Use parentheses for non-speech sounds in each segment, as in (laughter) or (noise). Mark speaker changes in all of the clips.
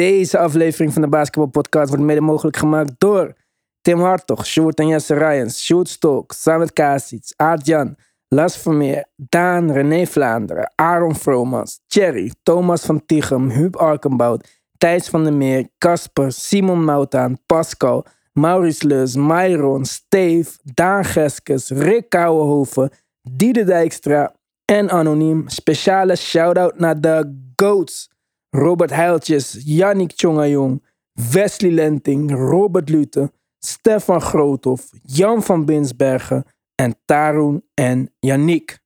Speaker 1: Deze aflevering van de Basketball Podcast wordt mede mogelijk gemaakt door Tim Hartog, Sjoerd en Jesse Ryans, Sjoerd Stok, Samet Kasic, Aart-Jan, Las Vermeer, Daan, René Vlaanderen, Aaron Vromans, Thierry, Thomas van Tichem, Huub Arkenbout, Thijs van der Meer, Casper, Simon Moutaan, Pascal, Maurice Leus, Myron, Steve, Daan Geskes, Rick Kouwenhoven, Diede Dijkstra en Anoniem. Speciale shout-out naar de GOATs. Robert Heiltjes, Yannick Tjongajong, Wesley Lenting, Robert Lute, Stefan Groothoff, Jan van Binsbergen en Tarun en Yannick.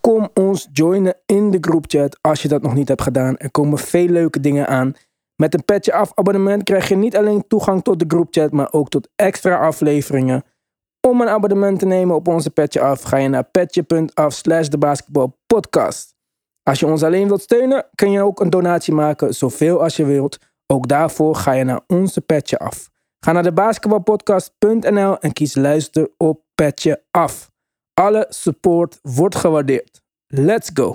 Speaker 1: Kom ons joinen in de groepchat als je dat nog niet hebt gedaan. Er komen veel leuke dingen aan. Met een petje af abonnement krijg je niet alleen toegang tot de groupchat, maar ook tot extra afleveringen. Om een abonnement te nemen op onze petje af, ga je naar petje.af slash de basketbalpodcast. Als je ons alleen wilt steunen, kun je ook een donatie maken, zoveel als je wilt. Ook daarvoor ga je naar onze petje af. Ga naar de basketbalpodcast.nl en kies luister op petje af. Alle support wordt gewaardeerd. Let's go!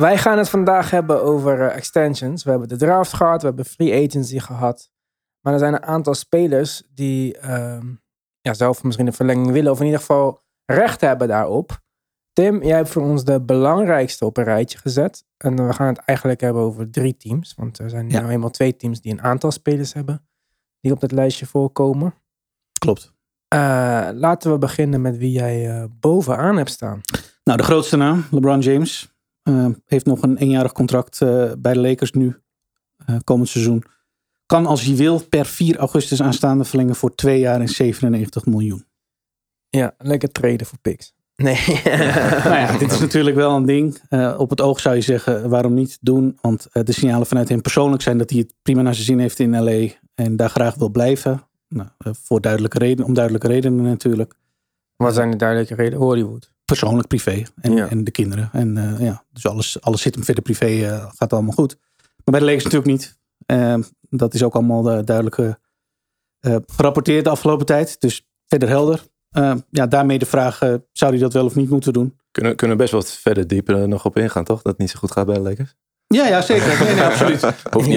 Speaker 1: Wij gaan het vandaag hebben over eh, extensions. We hebben de draft gehad, we hebben free agency gehad. Maar er zijn een aantal spelers die ehm, ja, zelf misschien een verlenging willen, of in ieder geval recht hebben daarop. Tim, jij hebt voor ons de belangrijkste op een rijtje gezet. En we gaan het eigenlijk hebben over drie teams. Want er zijn
Speaker 2: Ja.
Speaker 1: nu eenmaal twee teams die een aantal spelers hebben die op dat lijstje voorkomen.
Speaker 2: Klopt.
Speaker 1: Eh, laten we beginnen met wie jij eh, bovenaan hebt staan.
Speaker 2: Nou, de grootste naam, LeBron James, eh, heeft nog een eenjarig contract eh, bij de Lakers nu, eh, komend seizoen. Kan als hij wil per 4 augustus aanstaande verlengen voor twee jaar en 97 miljoen.
Speaker 1: Ja, lekker treden voor picks. Nee. (laughs)
Speaker 2: nou ja, dit is natuurlijk wel een ding. Eh, op het oog zou je zeggen, waarom niet doen? Want eh, de signalen vanuit hem persoonlijk zijn dat hij het prima naar zijn zin heeft in LA en daar graag wil blijven. Nou, eh, voor duidelijke reden, om duidelijke redenen natuurlijk.
Speaker 1: Wat zijn de duidelijke redenen? Hollywood.
Speaker 2: Persoonlijk privé. En,
Speaker 1: Ja.
Speaker 2: en de kinderen. En eh, ja, dus alles, alles zit hem verder privé, eh, gaat allemaal goed. Maar bij de Lakers natuurlijk niet. Eh, dat is ook allemaal eh, duidelijk gerapporteerd de afgelopen tijd. Dus verder helder. Eh, ja, daarmee de vraag, zou hij dat wel of niet moeten doen?
Speaker 3: Kunnen, kunnen we best wat verder dieper nog op ingaan, toch? Dat het niet zo goed gaat bij de Lakers.
Speaker 2: Ja, ja zeker. Nee, nee, absoluut. (laughs)
Speaker 3: Hoeft niet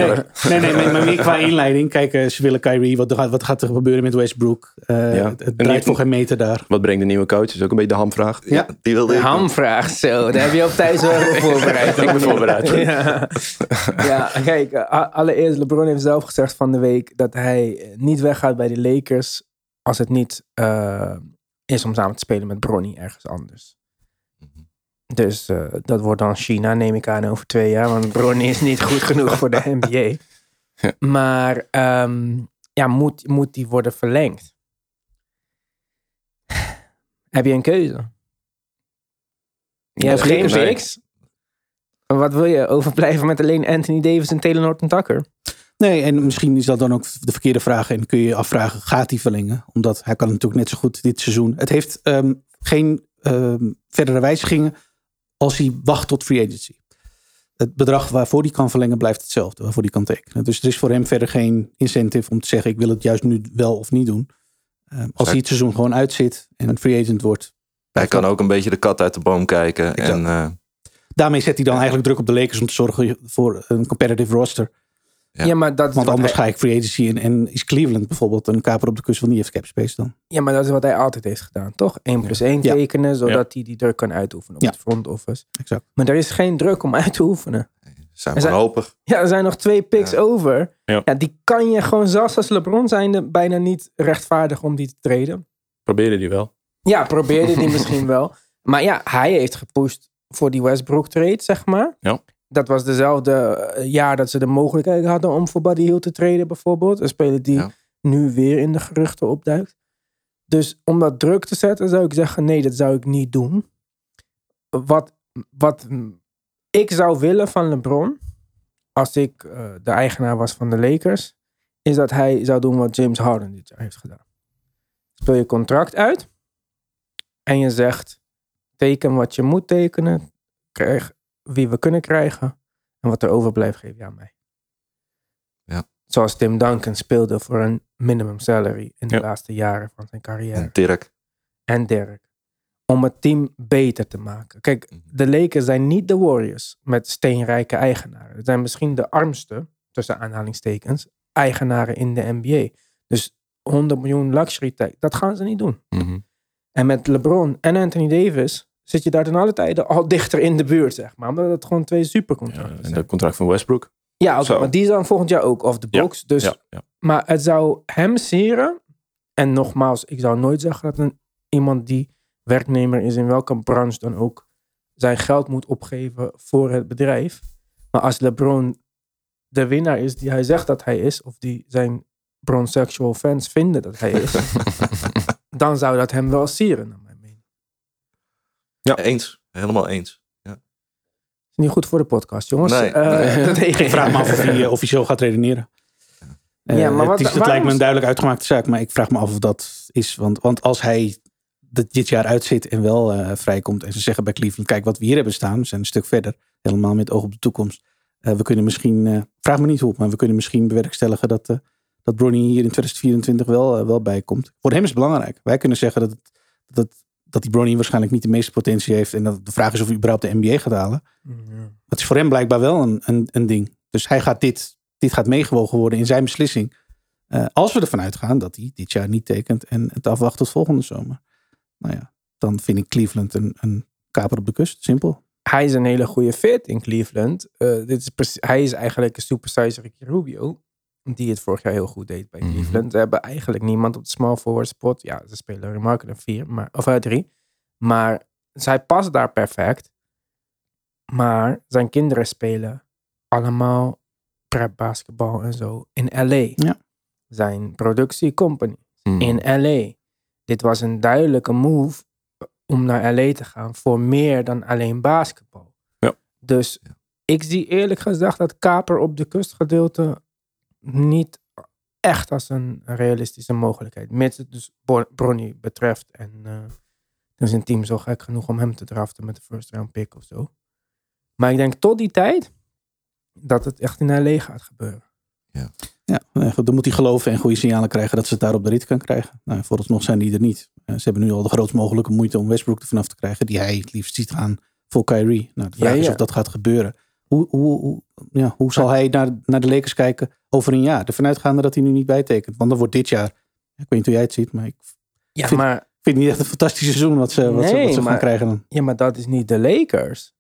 Speaker 2: nee, nee, nee, maar, meer qua inleiding. Kijk, eh, ze willen Kyrie. Wat, gaat- wat gaat er gebeuren met Westbrook? Eh,
Speaker 3: Ja.
Speaker 2: Het, draait voor geen meter daar.
Speaker 3: Wat brengt de nieuwe coach? is ook een beetje de hamvraag.
Speaker 2: Ja.
Speaker 3: Die wilde ik.
Speaker 1: Hamvraag, zo. Daar heb je op thuis wel (laughs) voorbereid.
Speaker 3: Ik ben voorbereid.
Speaker 1: ja. ja, kijk. eh, Allereerst, LeBron heeft zelf gezegd van de week dat hij niet weggaat bij de Lakers als het niet eh, is om samen te spelen met Bronny ergens anders. Dus eh, dat wordt dan China, neem ik aan, over twee jaar. Want Bronny is niet goed genoeg voor de (laughs) NBA.
Speaker 3: Ja.
Speaker 1: Maar ehm, ja, moet, moet die worden verlengd? Heb je een keuze? Je hebt geen
Speaker 3: Nee.
Speaker 1: picks. Wat wil je? Overblijven met alleen Anthony Davis en Taylor Norton Tucker?
Speaker 2: Nee, en misschien is dat dan ook de verkeerde vraag. En kun je je afvragen, gaat hij verlengen? Omdat hij kan natuurlijk net zo goed dit seizoen. Het heeft ehm, geen ehm, verdere wijzigingen als hij wacht tot free agency. Het bedrag waarvoor hij kan verlengen blijft hetzelfde. Waarvoor hij kan tekenen. Dus er is voor hem verder geen incentive om te zeggen... ik wil het juist nu wel of niet doen. Ehm, als hij het seizoen gewoon uitzit en een free agent wordt...
Speaker 3: Hij kan ook een beetje de kat uit de boom kijken. En, eh,
Speaker 2: Daarmee zet hij dan eigenlijk druk op de Lakers... om te zorgen voor een competitive roster.
Speaker 3: Ja.
Speaker 1: Ja, maar dat
Speaker 2: Want anders
Speaker 1: hij-
Speaker 2: ga ik free agency in. En is Cleveland bijvoorbeeld een kaper op de kust van die heeft cap space dan.
Speaker 1: Ja, maar dat is wat hij altijd heeft gedaan, toch? 1 plus 1
Speaker 2: Ja.
Speaker 1: tekenen, zodat hij die druk kan uitoefenen op
Speaker 2: Ja.
Speaker 1: het front office.
Speaker 2: Exact.
Speaker 1: Maar er is geen druk om uit te oefenen.
Speaker 3: zijn
Speaker 1: zijn-
Speaker 3: wanhopig.
Speaker 1: Ja, er zijn nog twee picks
Speaker 3: Ja.
Speaker 1: over.
Speaker 3: Ja.
Speaker 1: Ja. die kan je gewoon zelfs als LeBron zijnde bijna niet rechtvaardigen om die te treden.
Speaker 3: Probeerde die wel.
Speaker 1: Ja, probeerde die (laughs) misschien wel. Maar ja, hij heeft gepusht voor die Westbrook trade, zeg maar.
Speaker 3: Ja.
Speaker 1: Dat was dezelfde eh, jaar dat ze de mogelijkheid hadden om voor Buddy Hield te treden bijvoorbeeld. Een speler die
Speaker 3: Ja.
Speaker 1: nu weer in de geruchten opduikt. Dus om dat druk te zetten zou ik zeggen, nee, dat zou ik niet doen. Wat, wat ik zou willen van LeBron als ik eh, de eigenaar was van de Lakers, is dat hij zou doen wat James Harden dit jaar heeft gedaan. Speel je contract uit en je zegt, teken wat je moet tekenen, krijg wie we kunnen krijgen en wat er overblijft geef je aan mij.
Speaker 3: Ja.
Speaker 1: Zoals Tim Duncan speelde voor een minimum salary in de
Speaker 3: Ja.
Speaker 1: laatste jaren van zijn carrière
Speaker 3: En Dirk.
Speaker 1: en Dirk. Om het team beter te maken. Kijk, de Lakers zijn niet de Warriors met steenrijke eigenaren. Het zijn misschien de armste, tussen aanhalingstekens, eigenaren in de NBA. Dus 100 miljoen luxury tag, dat gaan ze niet doen.
Speaker 3: Mhm.
Speaker 1: En met LeBron en Anthony Davis zit je daar ten alle tijden al dichter in de buurt, zeg maar. Omdat het gewoon twee
Speaker 3: Ja,
Speaker 1: supercontracten
Speaker 3: en
Speaker 1: zijn.
Speaker 3: de contract van Westbrook.
Speaker 1: Ja,
Speaker 3: Zo.
Speaker 1: maar die is dan volgend jaar ook off the
Speaker 3: Ja,
Speaker 1: box. Dus
Speaker 3: Ja, ja.
Speaker 1: maar het zou hem sieren. En nogmaals, ik zou nooit zeggen dat een, iemand die werknemer is in welke branche dan ook zijn geld moet opgeven voor het bedrijf. Maar als LeBron de winnaar is die hij zegt dat hij is, of die zijn bronsexual fans vinden dat hij is, (laughs) dan zou dat hem wel sieren.
Speaker 4: Ja, eens. Helemaal eens.
Speaker 1: Is niet goed voor de podcast, jongens.
Speaker 4: Nee.
Speaker 1: Eh, deed (laughs)
Speaker 2: Ik vraag me af of hij eh, officieel gaat redeneren. Eh,
Speaker 1: Ja, maar wat-
Speaker 2: het, is, het
Speaker 1: waarom
Speaker 2: lijkt me een duidelijk uitgemaakte zaak, maar ik vraag me af of dat is. Want, want als hij dit, dit jaar uitzit en wel eh, vrijkomt en ze zeggen bij Cleveland, kijk wat we hier hebben staan, we zijn een stuk verder, helemaal met oog op de toekomst. Eh, we kunnen misschien, eh, vraag me niet hoe, maar we kunnen misschien bewerkstelligen dat, eh dat Bronny hier in 2024 wel, eh, wel bij komt. Voor hem is het belangrijk. Wij kunnen zeggen dat, het, dat, het- dat die Bronny waarschijnlijk niet de meeste potentie heeft en dat de vraag is of hij überhaupt de NBA gaat halen. Dat is voor hem blijkbaar wel een, een, een ding. Dus hij gaat dit, dit gaat meegewogen worden in zijn beslissing. Eh, als we ervan uitgaan dat hij dit jaar niet tekent en het afwacht tot volgende zomer. Nou ja, dan vind ik Cleveland een, een kaper op de kust. Simpel.
Speaker 1: hij is een hele goede fit in Cleveland. Eh, dit is hij is eigenlijk een supersize Ricky Rubio. Die het vorig jaar heel goed deed bij
Speaker 3: Mhm.
Speaker 1: Cleveland. Ze hebben eigenlijk niemand op de small forward spot. Ja, ze spelen remarkable vier, maar, of uit drie. Maar zij past daar perfect. Maar zijn kinderen spelen allemaal prep basketbal en zo in LA.
Speaker 2: Ja.
Speaker 1: Zijn productiecompany
Speaker 3: Mhm.
Speaker 1: in LA. Dit was een duidelijke move om naar LA te gaan voor meer dan alleen basketbal.
Speaker 3: Ja.
Speaker 1: Dus ik zie eerlijk gezegd dat kaper op de kustgedeelte niet echt als een realistische mogelijkheid. Mits het dus Bronny betreft. En eh dan is een team zo gek genoeg om hem te draften met de first round pick of zo. Maar ik denk tot die tijd dat het echt in LA gaat gebeuren.
Speaker 2: Ja, ja, goed, dan moet hij geloven en goede signalen krijgen dat ze het daar op de rit kan krijgen. Nou, vooralsnog zijn die er niet. Eh, ze hebben nu al de grootst mogelijke moeite om Westbrook er vanaf te krijgen. Die hij het liefst ziet gaan voor Kyrie. Nou, de vraag
Speaker 1: Ja,
Speaker 2: is of dat gaat gebeuren. Hoe, hoe, hoe, ja, hoe zal hij naar, naar de Lakers kijken over een jaar? Ervan uitgaande dat hij nu niet bijtekent. Want dan wordt dit jaar, ik weet niet hoe jij het ziet, maar ik
Speaker 1: Ja,
Speaker 2: Vind-
Speaker 1: maar
Speaker 2: vind het niet echt een fantastisch seizoen wat ze, wat ze,
Speaker 1: Nee,
Speaker 2: wat ze gaan krijgen dan.
Speaker 1: Ja, maar dat is niet de Lakers.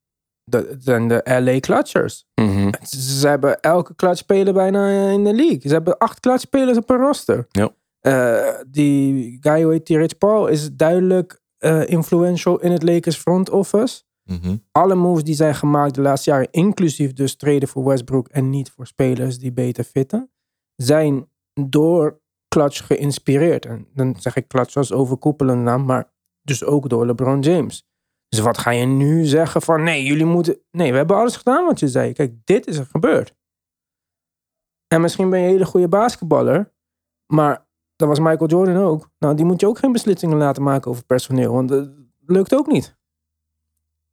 Speaker 1: Dat zijn de LA Clutchers.
Speaker 3: Mhm.
Speaker 1: Ze, ze hebben elke clutchspeler bijna in de league. Ze hebben acht clutchspelers op een roster.
Speaker 3: Ja.
Speaker 1: Eh, die guy, hoe heet die, Rich Paul, is duidelijk eh, influential in het Lakers front office.
Speaker 4: Mhm.
Speaker 1: Alle moves die zijn gemaakt de laatste jaren, inclusief dus treden voor Westbrook en niet voor spelers die beter fitten, zijn door Clutch geïnspireerd. En dan zeg ik Clutch als overkoepelende naam, maar dus ook door LeBron James. Dus wat ga je nu zeggen van nee, jullie moeten... Nee, we hebben alles gedaan wat je zei. Kijk, dit is er gebeurd. En misschien ben je een hele goede basketballer, maar dat was Michael Jordan ook. Nou, die moet je ook geen beslissingen laten maken over personeel, want dat lukt ook niet.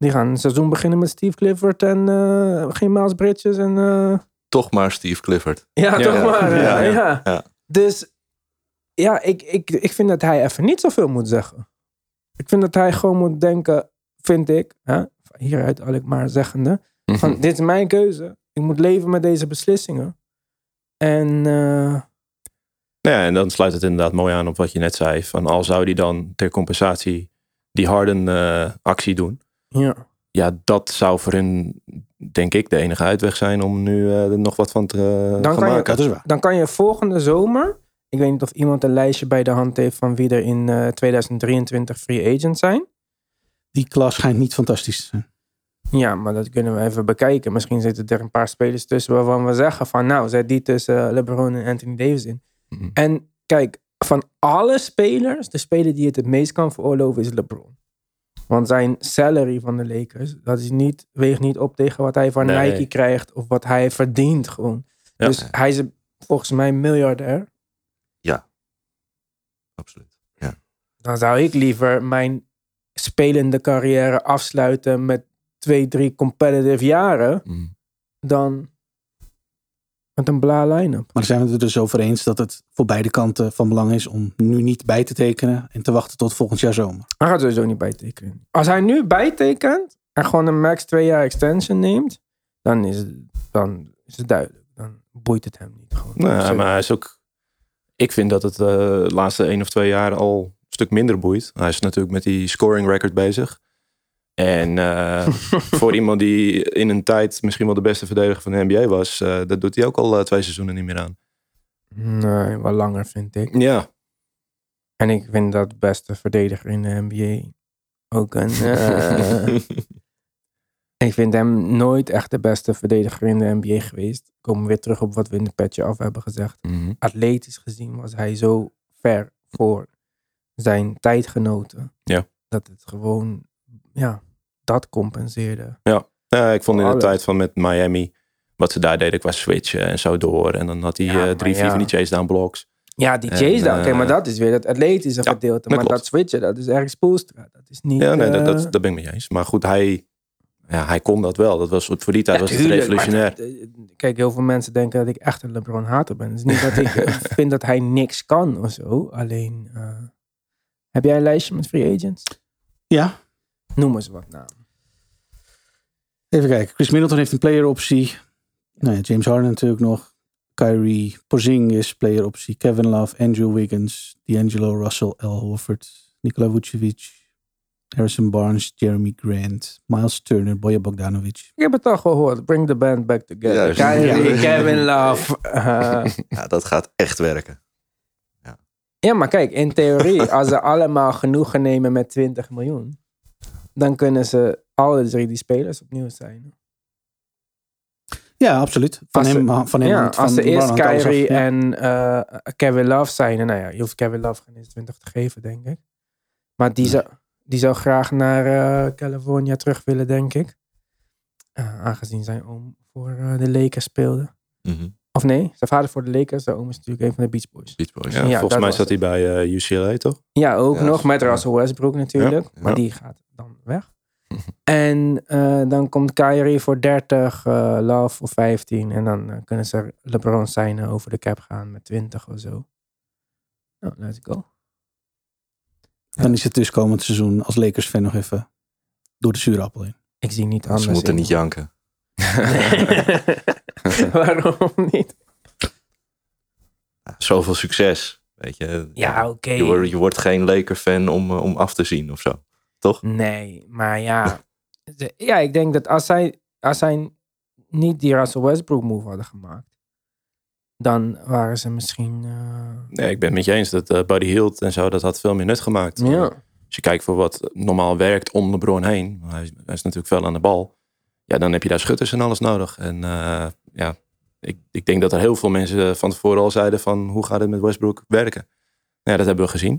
Speaker 1: Die gaan een seizoen beginnen met Steve Clifford en eh, geen Miles Bridges en... eh,
Speaker 4: Toch maar Steve Clifford.
Speaker 1: ja,
Speaker 3: Ja,
Speaker 1: toch
Speaker 3: ja.
Speaker 1: maar. Ja,
Speaker 4: Ja,
Speaker 1: ja. Dus ja, ik, ik, ik vind dat hij even niet zoveel moet zeggen. Ik vind dat hij gewoon moet denken, vind ik, hè, hieruit al ik maar zeggende, van
Speaker 3: Mhm.
Speaker 1: dit is mijn keuze. Ik moet leven met deze beslissingen. En eh,
Speaker 3: Nou ja, en dan sluit het inderdaad mooi aan op wat je net zei. Van al zou die dan ter compensatie die Harden eh, actie doen.
Speaker 1: Ja,
Speaker 3: Ja, dat zou voor hun denk ik de enige uitweg zijn om nu eh, er nog wat van te eh,
Speaker 1: Dan
Speaker 3: gaan
Speaker 1: kan je-
Speaker 3: maken.
Speaker 2: Dat is waar.
Speaker 1: dan kan je volgende zomer, ik weet niet of iemand een lijstje bij de hand heeft van wie er in eh, 2023 free agent zijn.
Speaker 2: Die klas schijnt niet fantastisch te zijn.
Speaker 1: Ja, maar dat kunnen we even bekijken. Misschien zitten er een paar spelers tussen waarvan we zeggen van nou, zet die tussen eh, LeBron en Anthony Davis in.
Speaker 3: Mhm.
Speaker 1: En kijk, van alle spelers, de speler die het het meest kan veroorloven is LeBron. Want zijn salary van de Lakers, dat is niet, weegt niet op tegen wat hij van
Speaker 3: Nee.
Speaker 1: Nike krijgt of wat hij verdient gewoon.
Speaker 3: Ja.
Speaker 1: Dus hij is volgens mij miljardair.
Speaker 4: Absoluut.
Speaker 1: Dan zou ik liever mijn spelende carrière afsluiten met twee, drie competitive jaren
Speaker 3: Mm.
Speaker 1: dan met een bla line-up.
Speaker 2: Maar dan zijn we het er dus over eens dat het voor beide kanten van belang is om nu niet bij te tekenen en te wachten tot volgend jaar zomer.
Speaker 1: Hij gaat sowieso niet bijtekenen. Als hij nu bijtekent en gewoon een max twee jaar extension neemt, dan is het, dan is het duidelijk. Dan boeit het hem niet. Gewoon.
Speaker 3: Nou, maar hij is ook. Ik vind dat het eh, de laatste één of twee jaar al een stuk minder boeit. Hij is natuurlijk met die scoring record bezig. En eh, (laughs) voor iemand die in een tijd misschien wel de beste verdediger van de NBA was, eh, dat doet hij ook al eh, twee seizoenen niet meer aan.
Speaker 1: Nee, wel langer vind ik.
Speaker 3: Ja,
Speaker 1: En ik vind dat beste verdediger in de NBA ook een... (laughs) ik vind hem nooit echt de beste verdediger in de NBA geweest. Komen we weer terug op wat we in de petje af hebben gezegd.
Speaker 3: Mhm.
Speaker 1: Atletisch gezien was hij zo ver voor zijn tijdgenoten.
Speaker 3: Ja.
Speaker 1: Dat het gewoon, ja, dat compenseerde.
Speaker 3: Ja, ik vond in de
Speaker 1: Alles.
Speaker 3: tijd van met Miami, wat ze daar deden qua switchen en zo door. En dan had hij
Speaker 1: Ja,
Speaker 3: eh, drie, vier
Speaker 1: ja.
Speaker 3: van die chase down blocks.
Speaker 1: Ja, die chase down. Kijk, maar
Speaker 3: eh,
Speaker 1: dat is weer het atletische
Speaker 3: ja,
Speaker 1: gedeelte.
Speaker 3: dat
Speaker 1: Maar
Speaker 3: klopt.
Speaker 1: dat switchen, dat is erg Spoelstra. Dat is niet...
Speaker 3: Ja, nee, dat,
Speaker 1: eh,
Speaker 3: dat, dat ben ik mee eens. Maar goed, hij, ja, hij kon dat wel. Dat was, voor die tijd
Speaker 1: Ja,
Speaker 3: was het
Speaker 1: tuurlijk,
Speaker 3: revolutionair.
Speaker 1: maar, eh, Kijk, heel veel mensen denken dat ik echt een LeBron hater ben. Het is niet dat ik (laughs) eh, vind dat hij niks kan of zo. Alleen, eh, heb jij een lijstje met free agents?
Speaker 2: Ja,
Speaker 1: Noem eens wat namen.
Speaker 2: Even kijken. Chris Middleton heeft een player optie. Nou ja, James Harden natuurlijk nog. Kyrie, Porzingis, player optie. Kevin Love, Andrew Wiggins, D'Angelo Russell, L. Horford, Nikola Vucevic, Harrison Barnes, Jeremy Grant, Miles Turner, Bojan Bogdanovic.
Speaker 1: Ik heb het al gehoord. Bring the band back together. Kyrie,
Speaker 2: Ja.
Speaker 1: Kevin Love. eh, (laughs)
Speaker 4: Ja, dat gaat echt werken.
Speaker 1: ja, maar kijk, in theorie, als ze allemaal genoegen nemen met 20 miljoen, dan kunnen ze alle drie die spelers opnieuw zijn.
Speaker 2: Ja, absoluut. Van
Speaker 1: Als ze-
Speaker 2: hem, van hem
Speaker 1: ja,
Speaker 2: van
Speaker 1: als ze eerst. Kyrie
Speaker 2: Ja.
Speaker 1: en eh, Kevin Love zijn, nou ja, je hoeft Kevin Love geen eens 20 te geven, denk ik. Maar die, zou, die zou graag naar eh California terug willen, denk ik. Eh, aangezien zijn oom voor eh, de Lakers speelde.
Speaker 4: Mhm.
Speaker 1: Of nee, zijn vader voor de Lakers. Zijn oom is natuurlijk een van de Beach Boys.
Speaker 4: Beach Boys.
Speaker 3: Ja,
Speaker 1: Ja,
Speaker 3: volgens mij zat hij bij eh, UCLA, toch?
Speaker 1: Ja, ook
Speaker 4: Ja,
Speaker 1: nog met
Speaker 4: ja.
Speaker 1: Russell Westbrook natuurlijk.
Speaker 3: Ja,
Speaker 1: Maar
Speaker 3: ja.
Speaker 1: die gaat dan weg. (laughs) En eh, dan komt Kyrie voor 30, eh, Love voor 15. En dan kunnen ze LeBron signen over de cap gaan met 20 of zo. Nou, let's go.
Speaker 2: Dan is het dus komend seizoen als Lakers fan nog even door de zure appel heen.
Speaker 1: Ik zie niet anders.
Speaker 4: Ze moeten
Speaker 1: in.
Speaker 4: niet janken. (laughs) (laughs) (laughs)
Speaker 1: Waarom niet?
Speaker 4: Ja, zoveel succes. Weet je.
Speaker 1: Ja, oké.
Speaker 4: Je, wordt, je wordt geen Laker-fan om, eh, om af te zien of zo. Toch?
Speaker 1: Nee, maar ja. (laughs) De- ja, ik denk dat als zij, als zij niet die Russell Westbrook move hadden gemaakt, dan waren ze misschien. eh,
Speaker 3: Nee, ik ben het met je eens dat eh Buddy Hield en zo, dat had veel meer nut gemaakt.
Speaker 1: ja.
Speaker 3: Als je kijkt voor wat normaal werkt om LeBron heen, want hij, is- hij is natuurlijk veel aan de bal. Ja, dan heb je daar schutters en alles nodig. En eh, ja, ik, ik denk dat er heel veel mensen van tevoren al zeiden van hoe gaat het met Westbrook werken. Ja, dat hebben we gezien.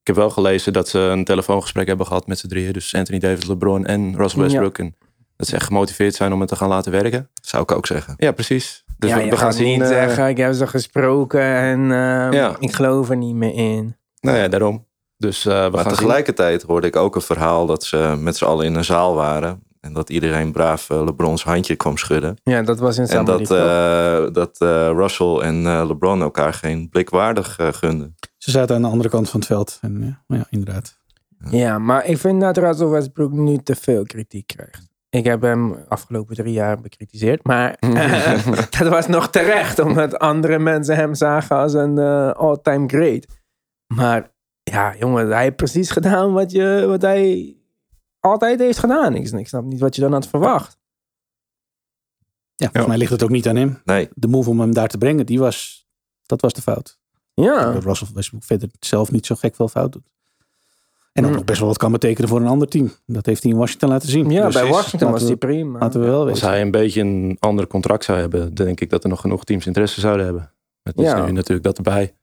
Speaker 3: Ik heb wel gelezen dat ze een telefoongesprek hebben gehad met z'n drieën. Dus Anthony Davis, LeBron en Russell
Speaker 1: Ja.
Speaker 3: Westbrook. En dat ze echt gemotiveerd zijn om het te gaan laten werken.
Speaker 4: Zou ik ook zeggen.
Speaker 3: Ja, precies. Dus
Speaker 1: ja,
Speaker 3: we, gaan zien.
Speaker 1: niet
Speaker 3: eh,
Speaker 1: zeggen, ik heb ze gesproken en eh,
Speaker 3: Ja.
Speaker 1: ik geloof er niet meer in.
Speaker 3: Nou ja, daarom. Dus eh, we
Speaker 4: Maar
Speaker 3: gaan zien.
Speaker 4: tegelijkertijd hoorde ik ook een verhaal dat ze met z'n allen in een zaal waren. En dat iedereen braaf eh, LeBrons handje kwam schudden.
Speaker 1: Ja, dat was in
Speaker 4: En dat, eh, dat eh, Russell en LeBron elkaar geen blik waardig eh, gunden.
Speaker 2: Ze zaten aan de andere kant van het veld. En ja, maar ja inderdaad.
Speaker 1: Ja, maar ik vind dat Russell Westbrook nu te veel kritiek krijgt. Ik heb hem afgelopen drie jaar bekritiseerd, maar (laughs) (laughs) dat was nog terecht, omdat andere mensen hem zagen als een all-time great. Maar ja, jongen, hij heeft precies gedaan wat, je, wat hij altijd heeft gedaan. Ik, ik snap niet wat je dan had verwacht.
Speaker 2: Ja, volgens
Speaker 3: Ja.
Speaker 2: mij ligt het ook niet aan hem.
Speaker 4: Nee,
Speaker 2: De move om hem daar te brengen, die was, dat was de fout.
Speaker 1: Ja,
Speaker 2: Dat Russell Westbrook verder zelf niet zo gek veel fout doet. En ook
Speaker 1: Mm.
Speaker 2: nog best wel wat kan betekenen voor een ander team. Dat heeft hij in Washington laten zien.
Speaker 1: ja
Speaker 2: Dus
Speaker 1: bij Washington was hij prima.
Speaker 2: Laten we wel
Speaker 3: Als
Speaker 2: weten.
Speaker 3: hij een beetje een ander contract zou hebben, denk ik dat er nog genoeg teams interesse zouden hebben. Het is
Speaker 1: Ja.
Speaker 3: nu natuurlijk dat erbij.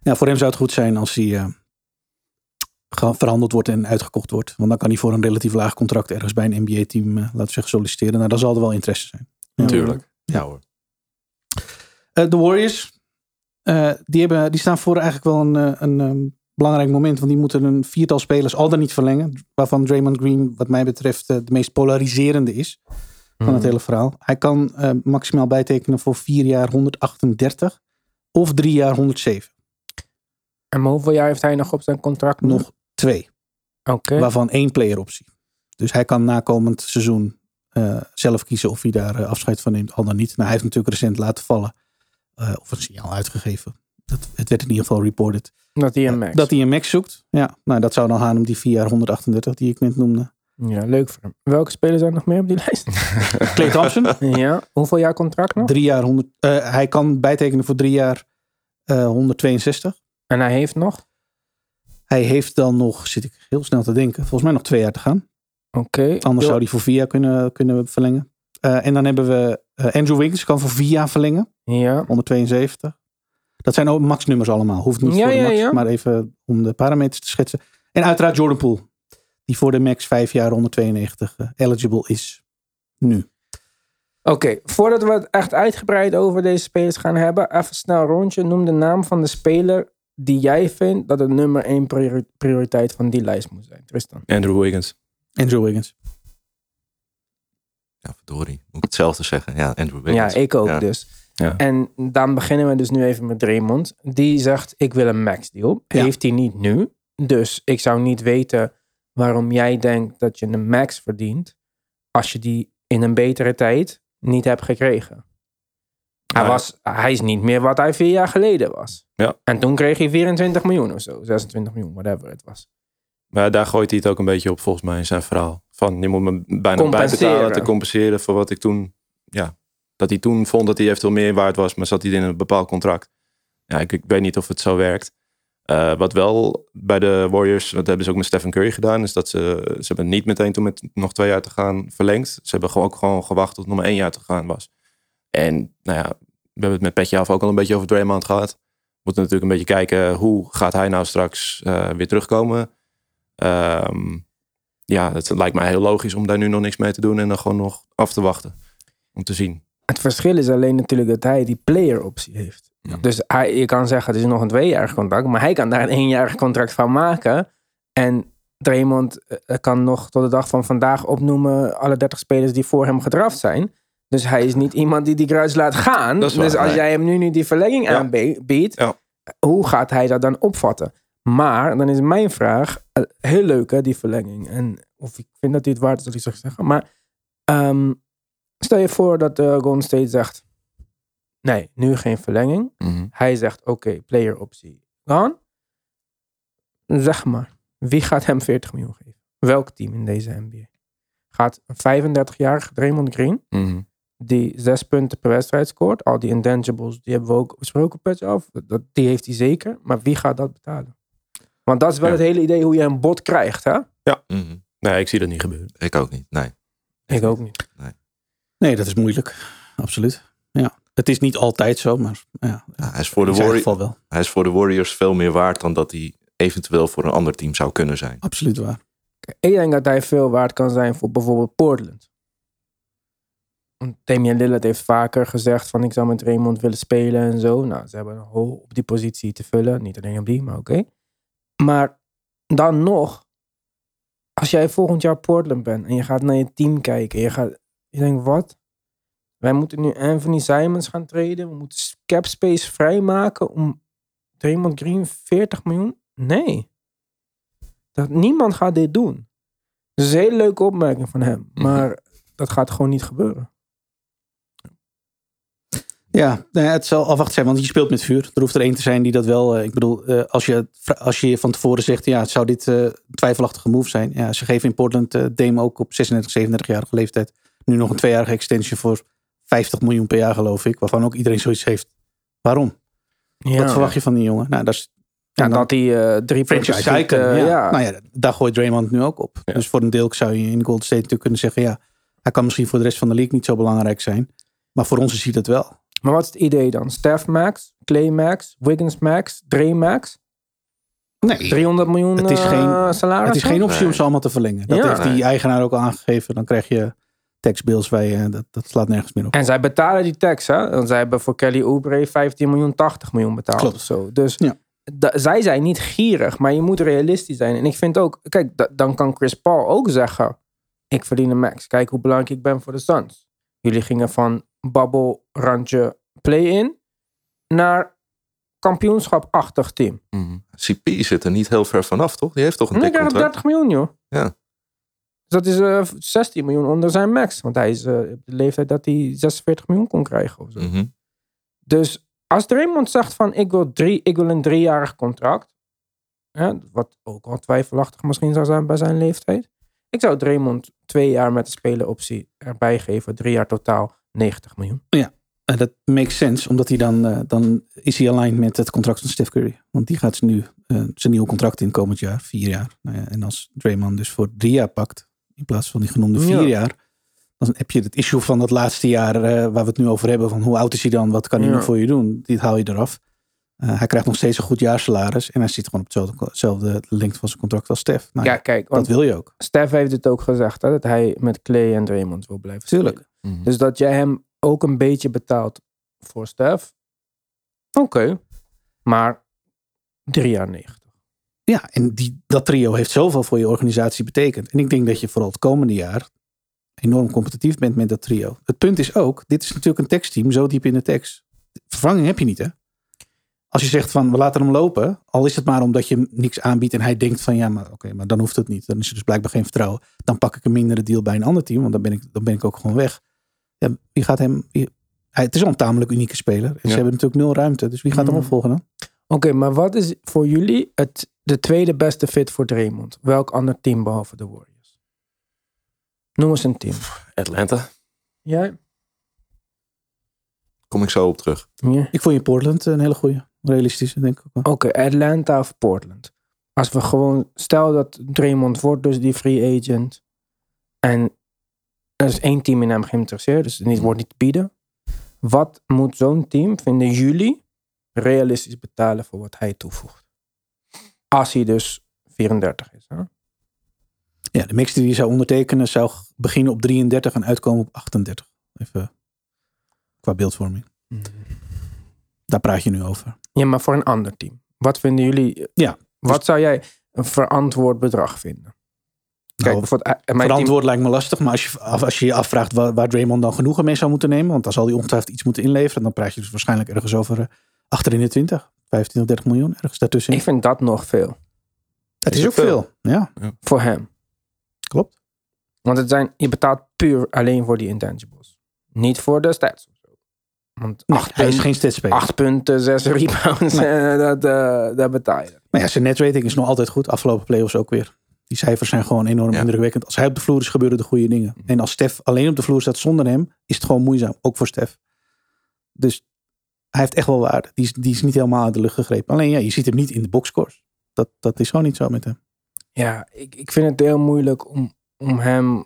Speaker 2: Ja, voor hem zou het goed zijn als hij eh, verhandeld wordt en uitgekocht wordt. Want dan kan hij voor een relatief laag contract ergens bij een NBA-team, laten we zeggen, solliciteren. Nou, dan zal er wel interesse zijn.
Speaker 3: Natuurlijk.
Speaker 4: Ja hoor.
Speaker 2: Eh, de Warriors, eh, die, hebben, die staan voor eigenlijk wel een, eh, een, ehm, belangrijk moment. Want die moeten een viertal spelers al dan niet verlengen. Waarvan Draymond Green, wat mij betreft, eh, de meest polariserende is van
Speaker 1: Mhm.
Speaker 2: het hele verhaal. Hij kan eh, maximaal bijtekenen voor vier jaar 138 of drie jaar 107.
Speaker 1: En hoeveel jaar heeft hij nog op zijn contract?
Speaker 2: Nog twee,
Speaker 1: Oké.
Speaker 2: waarvan één player optie. Dus hij kan nakomend seizoen eh, zelf kiezen of hij daar eh, afscheid van neemt, al dan niet. Nou, hij heeft natuurlijk recent laten vallen, eh, of een signaal uitgegeven. Dat, het werd in ieder geval reported.
Speaker 1: Dat hij een max.
Speaker 2: Dat hij een max zoekt. Ja, nou dat zou dan gaan om die 4 jaar 138 die ik net noemde.
Speaker 1: Ja, leuk voor hem. Welke spelers zijn er nog meer op die (laughs) lijst? (laughs)
Speaker 2: Clay Thompson,
Speaker 1: ja. Hoeveel jaar contract nog?
Speaker 2: drie jaar 100. eh, hij kan bijtekenen voor drie jaar eh, 162.
Speaker 1: En hij heeft nog?
Speaker 2: Hij heeft dan nog, zit ik heel snel te denken, volgens mij nog twee jaar te gaan.
Speaker 1: Oké.
Speaker 2: Anders zou hij voor vier jaar kunnen, kunnen verlengen. Eh, en dan hebben we eh, Andrew Wiggins, kan voor vier jaar verlengen.
Speaker 1: Ja.
Speaker 2: 172. Dat zijn ook maxnummers allemaal. Hoeft niet
Speaker 1: Ja,
Speaker 2: voor de max,
Speaker 1: ja.
Speaker 2: maar even om de parameters te schetsen. En uiteraard Jordan Poole. Die voor de max vijf jaar 192 eh, eligible is. Nu.
Speaker 1: Oké, voordat we het echt uitgebreid over deze spelers gaan hebben, even snel rondje. Noem de naam van de speler die jij vindt dat het nummer één priori- prioriteit van die lijst moet zijn. Tristan.
Speaker 3: Andrew Wiggins.
Speaker 2: Andrew Wiggins.
Speaker 4: Ja, verdorie. Moet ik hetzelfde zeggen? Ja, Andrew Wiggins.
Speaker 1: Ja, ik ook
Speaker 4: Ja.
Speaker 1: dus.
Speaker 3: Ja.
Speaker 1: En dan beginnen we dus nu even met Draymond. Die zegt, ik wil een max deal.
Speaker 2: Ja.
Speaker 1: Heeft hij niet nu. Dus ik zou niet weten waarom jij denkt dat je een max verdient. Als je die in een betere tijd niet hebt gekregen. Hij, was, hij is niet meer wat hij vier jaar geleden was.
Speaker 3: Ja.
Speaker 1: En toen kreeg hij 24 miljoen of zo. 26 miljoen, whatever het was.
Speaker 3: Maar daar gooit hij het ook een beetje op volgens mij in zijn verhaal. Van je moet me bijna bijbetalen te compenseren voor wat ik toen... Ja, dat hij toen vond dat hij eventueel meer waard was. Maar zat hij in een bepaald contract. Ja, ik, ik weet niet of het zo werkt. Eh, wat wel bij de Warriors, dat hebben ze ook met Stephen Curry gedaan, is dat ze, ze hebben niet meteen toen met nog twee jaar te gaan verlengd. Ze hebben gewoon ook gewoon gewacht tot nog maar één jaar te gaan was. En nou ja, we hebben het met Petje af ook al een beetje over Draymond gehad. We moeten natuurlijk een beetje kijken hoe gaat hij nou straks eh, weer terugkomen. Ehm, ja, het lijkt mij heel logisch om daar nu nog niks mee te doen en dan gewoon nog af te wachten. Om te zien.
Speaker 1: Het verschil is alleen natuurlijk dat hij die player optie heeft.
Speaker 3: Ja.
Speaker 1: Dus hij, je kan zeggen, het is nog een tweejarig contract. Maar hij kan daar een eenjarig contract van maken. En Draymond eh, kan nog tot de dag van vandaag opnoemen alle 30 spelers die voor hem gedraft zijn. Dus hij is niet iemand die die kruis laat gaan.
Speaker 3: Waar,
Speaker 1: dus als
Speaker 3: nee.
Speaker 1: jij hem nu, nu die verlenging
Speaker 3: Ja.
Speaker 1: aanbiedt,
Speaker 3: Ja.
Speaker 1: hoe gaat hij dat dan opvatten? Maar dan is mijn vraag, eh, heel leuk hè, die verlenging. En of ik vind dat hij het waard is dat ik zou zeggen. Maar ehm, stel je voor dat de Golden State zegt, nee, nu geen verlenging. Hij zegt, oké, player optie gone. Zeg maar, wie gaat hem 40 miljoen geven? Welk team in deze NBA? Gaat een 35-jarige Draymond Green,
Speaker 3: Mhm.
Speaker 1: Die zes punten per wedstrijd scoort, al die intangibles, die hebben we ook besproken, Petje af. Dat, die heeft hij zeker, maar wie gaat dat betalen? Want dat is wel
Speaker 3: Ja.
Speaker 1: het hele idee hoe je een bot krijgt, hè?
Speaker 4: Mhm.
Speaker 3: Nee, ik zie dat niet gebeuren.
Speaker 4: Ik ook niet. Nee.
Speaker 1: Ik ook niet.
Speaker 2: Nee, dat is moeilijk. Absoluut. Ja. Het is niet altijd zo, maar ja,
Speaker 4: Ja, hij, is voor de
Speaker 2: wel.
Speaker 4: hij is voor de Warriors veel meer waard dan dat hij eventueel voor een ander team zou kunnen zijn.
Speaker 2: Absoluut waar.
Speaker 1: Ik denk dat hij veel waard kan zijn voor bijvoorbeeld Portland. Damian Lillard heeft vaker gezegd van ik zou met Raymond willen spelen en zo. Nou, ze hebben een hol op die positie te vullen. Niet alleen op die, maar oké. Maar dan nog, als jij volgend jaar Portland bent en je gaat naar je team kijken. Je, gaat, je denkt, wat? Wij moeten nu Anthony Simons gaan treden. We moeten cap space vrijmaken om Draymond Green 40 miljoen? Nee. Dat, niemand gaat dit doen. Het is een hele leuke opmerking van hem.
Speaker 4: Mhm.
Speaker 1: Maar dat gaat gewoon niet gebeuren.
Speaker 2: Ja, nou ja, het zal afwachten zijn, want je speelt met vuur. Er hoeft er één te zijn die dat wel. eh, ik bedoel, eh, als, je, als je van tevoren zegt, ja, zou dit eh, een twijfelachtige move zijn? Ja, ze geven in Portland eh Dame ook op 36, 37-jarige leeftijd nu nog een tweejarige extension voor 50 miljoen per jaar, geloof ik. Waarvan ook iedereen zoiets heeft. Waarom?
Speaker 1: Ja,
Speaker 2: Wat verwacht je van die jongen? Nou, dat is
Speaker 1: ja, dat hij eh drie
Speaker 2: franchise
Speaker 1: eh,
Speaker 2: ja.
Speaker 1: ja.
Speaker 2: Nou ja, daar gooit Draymond nu ook op. Dus voor een deel zou je in Golden State natuurlijk kunnen zeggen, ja, hij kan misschien voor de rest van de league niet zo belangrijk zijn. Maar voor ons is hij dat wel.
Speaker 1: Maar wat is het idee dan? Steph Max, Clay Max, Wiggins Max, Dre Max?
Speaker 2: Nee,
Speaker 1: 300 miljoen
Speaker 2: Het is
Speaker 1: eh,
Speaker 2: geen-
Speaker 1: salaris.
Speaker 2: het is geen optie om ze allemaal te verlengen. Dat
Speaker 1: Ja.
Speaker 2: heeft die eigenaar ook al aangegeven. Dan krijg je taxbills waar je, dat, dat slaat nergens meer op.
Speaker 1: En zij betalen die tax, hè? Want zij hebben voor Kelly Oubre 15 miljoen, 80 miljoen betaald
Speaker 2: Klopt.
Speaker 1: of zo. Dus
Speaker 2: Ja.
Speaker 1: zij zijn niet gierig, maar je moet realistisch zijn. En ik vind ook, kijk, da- dan kan Chris Paul ook zeggen: Ik verdien een max. Kijk hoe belangrijk ik ben voor de Suns. Jullie gingen van bubble randje play-in naar kampioenschap-achtig team.
Speaker 4: Mhm. CP zit er niet heel ver vanaf, toch? Die heeft toch een dik contract?
Speaker 1: 30 miljoen, joh.
Speaker 4: Ja.
Speaker 1: Dus dat is eh, 16 miljoen onder zijn max. Want hij is eh, op de leeftijd dat hij 46 miljoen kon krijgen of zo.
Speaker 4: Mhm.
Speaker 1: Dus als Draymond zegt van ik wil, drie, ik wil een driejarig contract. Hè, wat ook al twijfelachtig misschien zou zijn bij zijn leeftijd. Ik zou Draymond twee jaar met de speleroptie erbij geven. Drie jaar totaal 90 miljoen.
Speaker 2: En dat makes sense, omdat hij dan, eh, dan is hij aligned met het contract van Steph Curry. Want die gaat nu eh, zijn nieuwe contract in komend jaar, vier jaar. Nou ja, en als Draymond dus voor drie jaar pakt, in plaats van die genoemde vier
Speaker 1: Ja.
Speaker 2: jaar, dan heb je het issue van dat laatste jaar eh, waar we het nu over hebben. Van hoe oud is hij dan? Wat kan hij
Speaker 1: Ja.
Speaker 2: nog voor je doen? Dit haal je eraf. Eh, hij krijgt nog steeds een goed jaarsalaris. En hij zit gewoon op hetzelfde lengte van zijn contract als Steph. Nou,
Speaker 1: ja, kijk,
Speaker 2: dat
Speaker 1: want
Speaker 2: wil je ook.
Speaker 1: Steph heeft het ook gezegd. Hè, dat hij met Clay en Draymond wil blijven
Speaker 2: Tuurlijk.
Speaker 4: Mhm.
Speaker 1: Dus dat jij hem ook een beetje betaalt voor Steph. Oké. Maar drie jaar 90.
Speaker 2: Ja, en die, dat trio heeft zoveel voor je organisatie betekend. En ik denk dat je vooral het komende jaar enorm competitief bent met dat trio. Het punt is ook, dit is natuurlijk een tekstteam zo diep in de tekst. Vervanging heb je niet, hè? Als je zegt van, we laten hem lopen, al is het maar omdat je hem niks aanbiedt en hij denkt van, ja, maar oké, maar dan hoeft het niet. Dan is er dus blijkbaar geen vertrouwen. Dan pak ik een mindere deal bij een ander team, want dan ben ik, dan ben ik ook gewoon weg. Ja, wie gaat hem... wie- hij, het is al een tamelijk unieke speler. En
Speaker 4: Ja.
Speaker 2: ze hebben natuurlijk nul ruimte, dus wie gaat hem
Speaker 1: Mhm.
Speaker 2: opvolgen dan?
Speaker 1: Oké, maar wat is voor jullie het, de tweede beste fit voor Draymond? Welk ander team behalve de Warriors? Noem eens een team.
Speaker 3: Atlanta.
Speaker 1: Jij?
Speaker 4: Kom ik zo op terug.
Speaker 2: Ik vond je Portland een hele goede, realistische, denk ik ook.
Speaker 1: Oké, Atlanta of Portland. Als we gewoon, stel dat Draymond wordt dus die free agent. En er is één team in hem geïnteresseerd, dus het wordt niet te bieden. Wat moet zo'n team, vinden jullie, realistisch betalen voor wat hij toevoegt? Als hij dus 34 is. Hè?
Speaker 2: Ja, de mix die je zou ondertekenen zou beginnen op 33 en uitkomen op 38. Even qua beeldvorming. Daar praat je nu over.
Speaker 1: Ja, maar voor een ander team. Wat vinden jullie?
Speaker 2: Ja,
Speaker 1: Wat zou jij een verantwoord bedrag vinden? Kijk,
Speaker 2: Nou,
Speaker 1: mijn
Speaker 2: verantwoord lijkt me lastig, maar als je, als je je afvraagt waar, waar Draymond dan genoegen mee zou moeten nemen, want dan zal hij ongetwijfeld iets moeten inleveren, dan praat je dus waarschijnlijk ergens over eh, achter in de 20, 15 of 30 miljoen, ergens daartussen.
Speaker 1: ik vind dat nog veel
Speaker 2: het is
Speaker 4: is ook
Speaker 2: veel. Ja,
Speaker 1: voor hem.
Speaker 2: klopt.
Speaker 1: Want het zijn, je betaalt puur alleen voor die intangibles. Niet voor de stats. of zo. Want
Speaker 2: Nee,
Speaker 1: acht,
Speaker 2: hij is
Speaker 1: punten,
Speaker 2: geen statspeler.
Speaker 1: acht punten, zes rebounds, (laughs)
Speaker 2: Nee.
Speaker 1: eh, dat, eh, dat betaal je.
Speaker 2: Maar ja, zijn netrating is nog altijd goed. Afgelopen playoffs ook weer. Die cijfers zijn gewoon enorm
Speaker 4: Ja.
Speaker 2: indrukwekkend. Als hij op de vloer is, gebeuren de goede dingen. En als Stef alleen op de vloer staat zonder hem, is het gewoon moeizaam. Ook voor Stef. Dus hij heeft echt wel waarde. Die is, die is niet helemaal uit de lucht gegrepen. Alleen ja, je ziet hem niet in de boxscores. Dat, dat is gewoon niet zo met hem.
Speaker 1: Ja, ik, ik vind het heel moeilijk om, om hem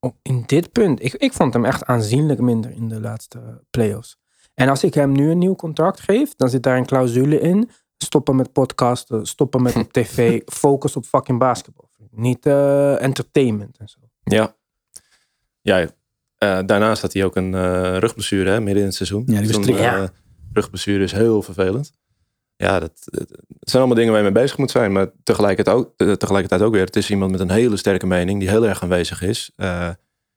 Speaker 1: op, in dit punt. Ik, ik vond hem echt aanzienlijk minder in de laatste playoffs. En als ik hem nu een nieuw contract geef, dan zit daar een clausule in. Stoppen met podcasten, stoppen met op tv, (laughs) focus op fucking basketbal. Niet eh, entertainment en zo.
Speaker 3: Ja. Ja, eh, daarnaast had hij ook een eh, rugblessure hè, midden in het seizoen.
Speaker 2: Ja, die was
Speaker 3: rugblessure is heel vervelend. Ja, dat, zijn allemaal dingen waar je mee bezig moet zijn. Maar tegelijkertijd ook, tegelijkertijd ook weer, het is iemand met een hele sterke mening die heel erg aanwezig is. Eh,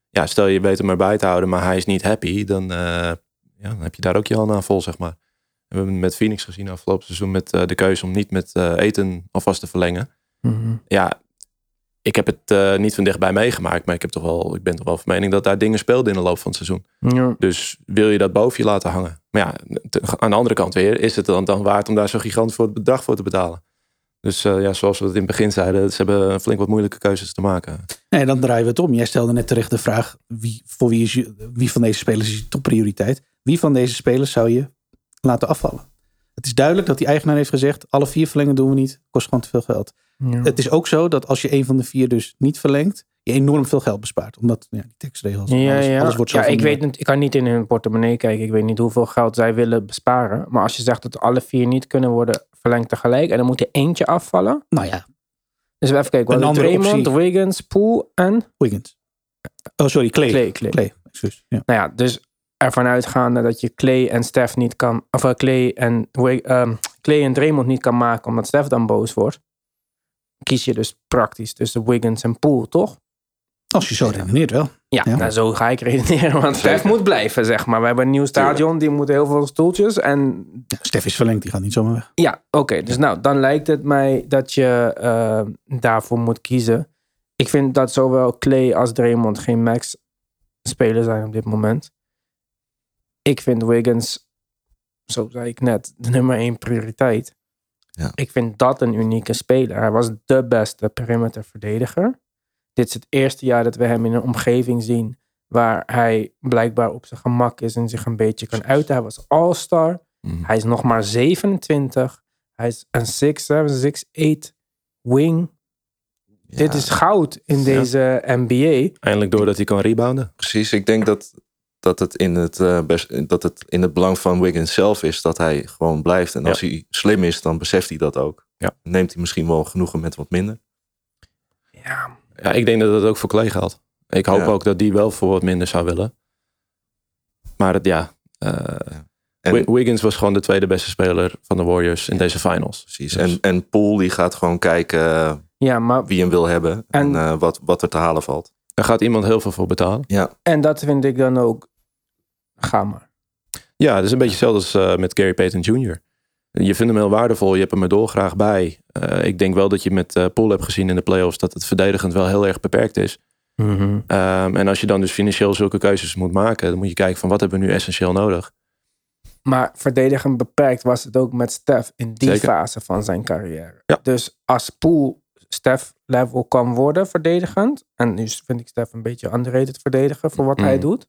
Speaker 3: ja, stel je weet hem erbij te houden, maar hij is niet happy, dan, eh, ja, dan heb je daar ook je handen aan vol, zeg maar. We hebben het met Phoenix gezien afgelopen seizoen met eh, de keuze om niet met eh, eten alvast te verlengen. Ja, ik heb het eh, niet van dichtbij meegemaakt, maar ik, heb toch wel, ik ben toch wel van mening dat daar dingen speelden in de loop van het seizoen.
Speaker 1: Ja.
Speaker 3: Dus wil je dat boven je laten hangen? Maar ja, te- aan de andere kant weer, is het dan, dan waard om daar zo gigantisch voor het bedrag voor te betalen? Dus ja, zoals we het in het begin zeiden, ze hebben flink wat moeilijke keuzes te maken.
Speaker 2: Nee, dan draaien we het om. Jij stelde net terecht de vraag: wie, voor wie, is je, wie van deze spelers is je topprioriteit? Wie van deze spelers zou je laten afvallen? Het is duidelijk dat die eigenaar heeft gezegd: alle vier verlengen doen we niet, kost gewoon te veel geld.
Speaker 1: Ja.
Speaker 2: Het is ook zo dat als je een van de vier dus niet verlengt, je enorm veel geld bespaart. Omdat ja, die tekstregels,
Speaker 1: Ja,
Speaker 2: alles,
Speaker 1: ja.
Speaker 2: alles wordt zo
Speaker 1: ja ik, weet, niet- ik kan niet in hun portemonnee kijken. Ik weet niet hoeveel geld zij willen besparen. Maar als je zegt dat alle vier niet kunnen worden verlengd tegelijk. En dan moet er eentje afvallen.
Speaker 2: Nou ja,
Speaker 1: Dus even kijken.
Speaker 2: Een andere
Speaker 1: Draymond,
Speaker 2: optie.
Speaker 1: Wiggins, Poole en
Speaker 2: Wiggins. Oh, sorry, Clay.
Speaker 1: Clay. Clay.
Speaker 2: Clay, excuus. Ja.
Speaker 1: Nou ja, dus ervan uitgaande dat je Clay en Steph niet kan... Of eh, Clay en, ehm, Clay en Draymond niet kan maken omdat Steph dan boos wordt. Kies je dus praktisch tussen Wiggins en Poole, toch?
Speaker 2: Als je zo redeneert wel.
Speaker 1: Ja,
Speaker 2: Ja.
Speaker 1: Nou, zo ga ik redeneren. Want Steph moet blijven, zeg maar. We hebben een nieuw stadion, die moet heel veel stoeltjes. En
Speaker 2: Ja, Stef is verlengd, die gaat niet zomaar weg.
Speaker 1: ja, oké. dus nou, dan lijkt het mij dat je eh, daarvoor moet kiezen. Ik vind dat zowel Clay als Draymond geen max speler zijn op dit moment. Ik vind Wiggins, zo zei ik net, de nummer één prioriteit.
Speaker 4: Ja.
Speaker 1: Ik vind dat een unieke speler. Hij was de beste perimeter verdediger. Dit is het eerste jaar dat we hem in een omgeving zien waar hij blijkbaar op zijn gemak is en zich een beetje kan uiten. Hij was all-star.
Speaker 3: Mhm.
Speaker 1: Hij is nog maar 27. Hij is een 6'7, 6'8 wing. Dit is goud in deze NBA.
Speaker 3: Eindelijk doordat hij kan rebounden.
Speaker 4: Precies, ik denk dat, dat, het in het, eh, best, dat het in het belang van Wiggins zelf is dat hij gewoon blijft. En als hij slim is, dan beseft hij dat ook.
Speaker 3: Ja.
Speaker 4: Neemt hij misschien wel genoegen met wat minder.
Speaker 1: Ja,
Speaker 3: Ja, ik denk dat dat ook voor Clay geldt. Ik hoop
Speaker 4: Ja.
Speaker 3: ook dat die wel voor wat minder zou willen. Maar het, ja, eh,
Speaker 4: En,
Speaker 3: Wi- Wiggins was gewoon de tweede beste speler van de Warriors in deze finals.
Speaker 4: precies.
Speaker 3: Dus-
Speaker 4: En, en Poole die gaat gewoon kijken
Speaker 1: ja maar
Speaker 4: wie hem wil hebben. En,
Speaker 1: En-
Speaker 4: eh, wat, wat er te halen valt.
Speaker 3: Daar gaat iemand heel veel voor betalen.
Speaker 4: Ja,
Speaker 1: en dat vind ik dan ook. Ga maar.
Speaker 3: Ja, het is een beetje hetzelfde als eh, met Gary Payton Jr. Je vindt hem heel waardevol, je hebt hem er dolgraag bij. Eh, ik denk wel dat je met eh Paul hebt gezien in de playoffs dat het verdedigend wel heel erg beperkt is. Ehm, en als je dan dus financieel zulke keuzes moet maken, dan moet je kijken van wat hebben we nu essentieel nodig.
Speaker 1: Maar verdedigend beperkt was het ook met Steph in die
Speaker 3: Zeker.
Speaker 1: fase van zijn carrière.
Speaker 3: Ja.
Speaker 1: Dus als Poel Steph level kan worden verdedigend. En nu vind ik Steph een beetje underrated verdediger voor wat hij
Speaker 3: Mhm.
Speaker 1: doet.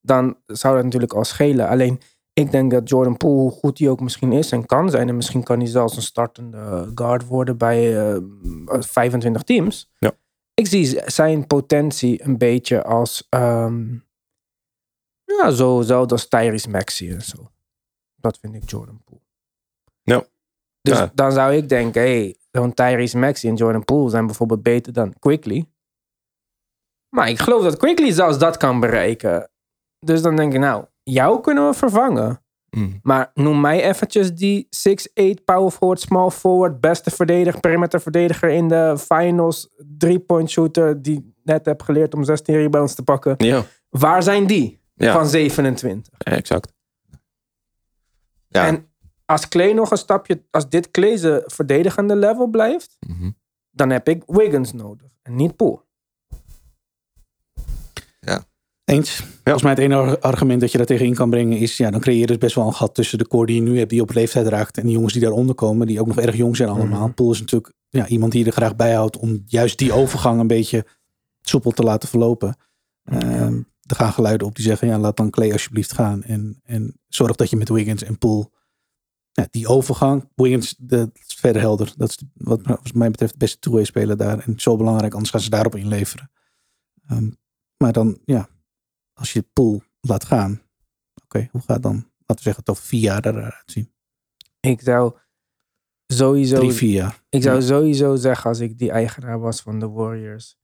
Speaker 1: Dan zou dat natuurlijk al schelen. Alleen ik denk dat Jordan Poole, hoe goed hij ook misschien is en kan zijn. En misschien kan hij zelfs een startende guard worden bij eh, 25 teams.
Speaker 3: Ja.
Speaker 1: Ik zie zijn potentie een beetje als... ehm ja, zo, zo als Tyrese Maxey en zo. Dat vind ik Jordan Poole.
Speaker 3: Ja.
Speaker 1: Dus
Speaker 3: Ja.
Speaker 1: dan zou ik denken, hey, zo'n Tyrese Maxey en Jordan Poole zijn bijvoorbeeld beter dan Quickly. Maar ik geloof dat Quickly zelfs dat kan bereiken. Dus dan denk ik, nou, jou kunnen we vervangen.
Speaker 3: Mm.
Speaker 1: Maar noem mij eventjes die 6'8 power forward, small forward, beste verdediger, perimeter verdediger in de finals, three-point shooter, die net heb geleerd om 16 rebounds te pakken.
Speaker 3: Ja,
Speaker 1: Waar zijn die
Speaker 3: ja
Speaker 1: van 27?
Speaker 3: exact.
Speaker 4: ja.
Speaker 1: En als Clay nog een stapje, als dit Clay zijn verdedigende level blijft,
Speaker 3: Mhm.
Speaker 1: dan heb ik Wiggins nodig en niet Poole.
Speaker 2: Eens. Volgens mij het enige argument dat je daar tegenin kan brengen is... ja, dan creëer je dus best wel een gat tussen de core die je nu hebt... die op leeftijd raakt en de jongens die daaronder komen... die ook nog erg jong zijn allemaal. Poel is natuurlijk ja, iemand die je er graag bij houdt... om juist die overgang een beetje soepel te laten verlopen. Ehm, er gaan geluiden op die zeggen... ja, laat dan Clay alsjeblieft gaan. En, en zorg dat je met Wiggins en Poel... Ja, die overgang, Wiggins, de, dat is verder helder. Dat is wat mij betreft de beste two-way speler daar. En zo belangrijk, anders gaan ze daarop inleveren. Ehm, maar dan, ja, als je Poel laat gaan, oké, hoe gaat dan, laten we zeggen, het over vier jaar eruit zien?
Speaker 1: Ik zou sowieso,
Speaker 2: Drie, vier jaar.
Speaker 1: ik zou
Speaker 2: Ja.
Speaker 1: sowieso zeggen als ik die eigenaar was van de Warriors,